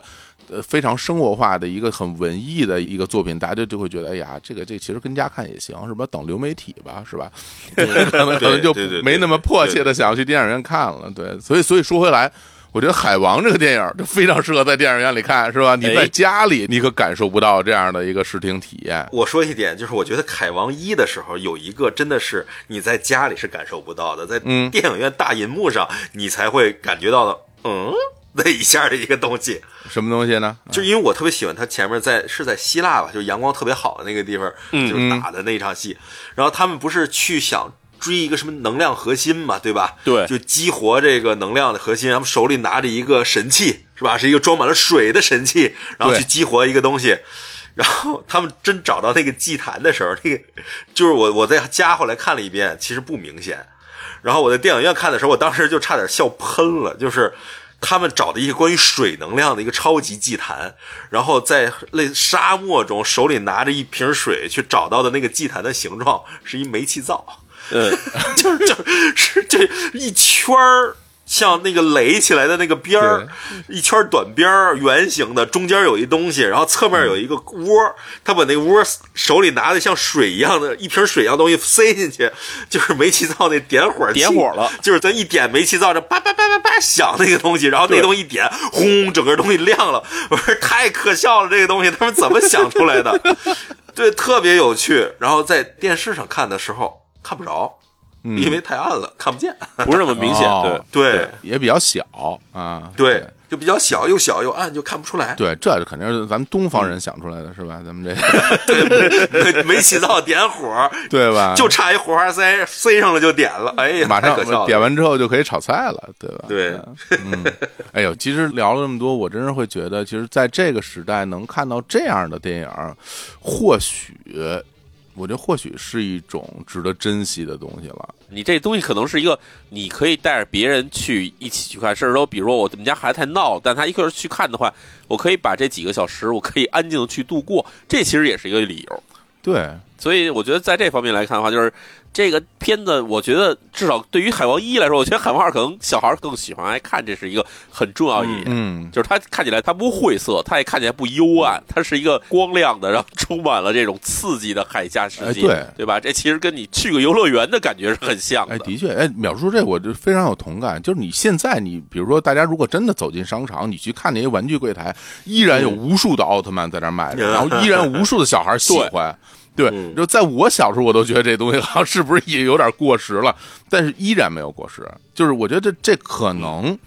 呃，非常生活化的一个很文艺的一个作品，大家就就会觉得，哎呀，这个这其实跟家看也行，是吧？等流媒体吧，是吧？可能可能就没那么迫切的想要去电影院看了。对，所以所以说回来，我觉得《海王》这个电影就非常适合在电影院里看，是吧？你在哎家里你可感受不到这样的一个视听体验。我说一点，就是我觉得《凯王一》的时候有一个真的是你在家里是感受不到的，在嗯电影院大银幕上你才会感觉到的，嗯，那一下的一个东西。什么东西呢？就因为我特别喜欢他前面在是在希腊吧，就是阳光特别好的那个地方，就是打的那一场戏。然后他们不是去想追一个什么能量核心嘛，对吧？对就激活这个能量的核心。他们手里拿着一个神器，是吧？是一个装满了水的神器，然后去激活一个东西。然后他们真找到那个祭坛的时候，那个就是我我在家后来看了一遍，其实不明显。然后我在电影院看的时候，我当时就差点笑喷了，就是他们找的一些关于水能量的一个超级祭坛，然后在类沙漠中手里拿着一瓶水去找到的那个祭坛的形状是一煤气灶，嗯，就是就是这一圈儿。像那个垒起来的那个边儿，一圈短边儿，圆形的，中间有一东西，然后侧面有一个窝，他把那个窝手里拿的像水一样的一瓶水一样东西塞进去，就是煤气灶那点火器点火了就是咱一点煤气灶，这叭叭叭叭叭响那个东西，然后那东西一点，轰，整个东西亮了，我说太可笑了，这个东西他们怎么想出来的？对，特别有趣。然后在电视上看的时候看不着，因为太暗了，看不见。不是那么明显，哦对。对也比较小啊。对，就比较小，又小又暗，就看不出来。对，这肯定是咱们东方人想出来的，是吧？咱们这 对，没起灶点火，对吧？就差一火花塞塞上了就点了，哎呀，马上太可笑了点完之后就可以炒菜了，对吧？对嗯，哎呦，其实聊了这么多，我真是会觉得，其实在这个时代能看到这样的电影，或许，我觉得或许是一种值得珍惜的东西了。你这东西可能是一个，你可以带着别人去一起去看，甚至说，比如说我们家孩子太闹，但他一个人去看的话，我可以把这几个小时，我可以安静的去度过，这其实也是一个理由。对，所以我觉得在这方面来看的话，就是这个片子，我觉得至少对于《海王一》来说，我觉得《海王二》可能小孩更喜欢爱看，这是一个很重要一点。嗯，就是它看起来它不晦涩，它也看起来不幽暗，它是一个光亮的，然后充满了这种刺激的海下世界，哎对对吧？这其实跟你去个游乐园的感觉是很像的。哎，的确，哎，淼叔这我就非常有同感。就是你现在，你比如说，大家如果真的走进商场，你去看那些玩具柜台，依然有无数的奥特曼在那儿卖着，嗯然后依然无数的小孩喜欢。对，嗯就在我小时候，我都觉得这东西好像是不是也有点过时了，但是依然没有过时。就是我觉得这这可能，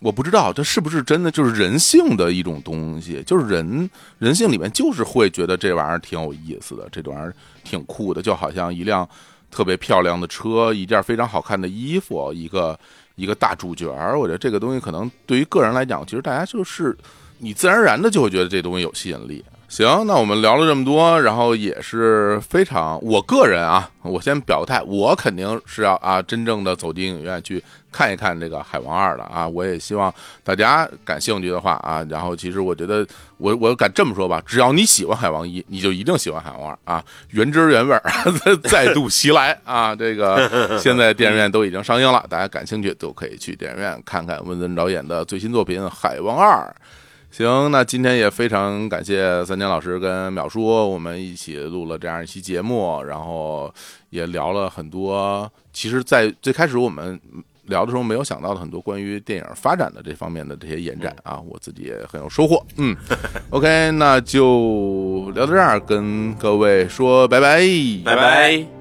我不知道这是不是真的就是人性的一种东西，就是人人性里面就是会觉得这玩意儿挺有意思的，这玩意儿挺酷的，就好像一辆特别漂亮的车，一件非常好看的衣服，一个一个大主角儿。我觉得这个东西可能对于个人来讲，其实大家就是你自然而然的就会觉得这东西有吸引力。行，那我们聊了这么多，然后也是非常，我个人啊，我先表个态，我肯定是要啊，真正的走进影院去看一看这个《海王二》的啊。我也希望大家感兴趣的话啊，然后其实我觉得我我敢这么说吧，只要你喜欢《海王一》，你就一定喜欢《海王二》啊，原汁原味儿 再度袭来啊！这个 现在电影院都已经上映了，大家感兴趣都可以去电影院看看温森导演的最新作品《海王二》。行，那今天也非常感谢三江老师跟淼叔，我们一起录了这样一期节目，然后也聊了很多。其实，在最开始我们聊的时候，没有想到的很多关于电影发展的这方面的这些延展啊，我自己也很有收获。嗯，OK，那就聊到这儿，跟各位说拜拜，拜拜。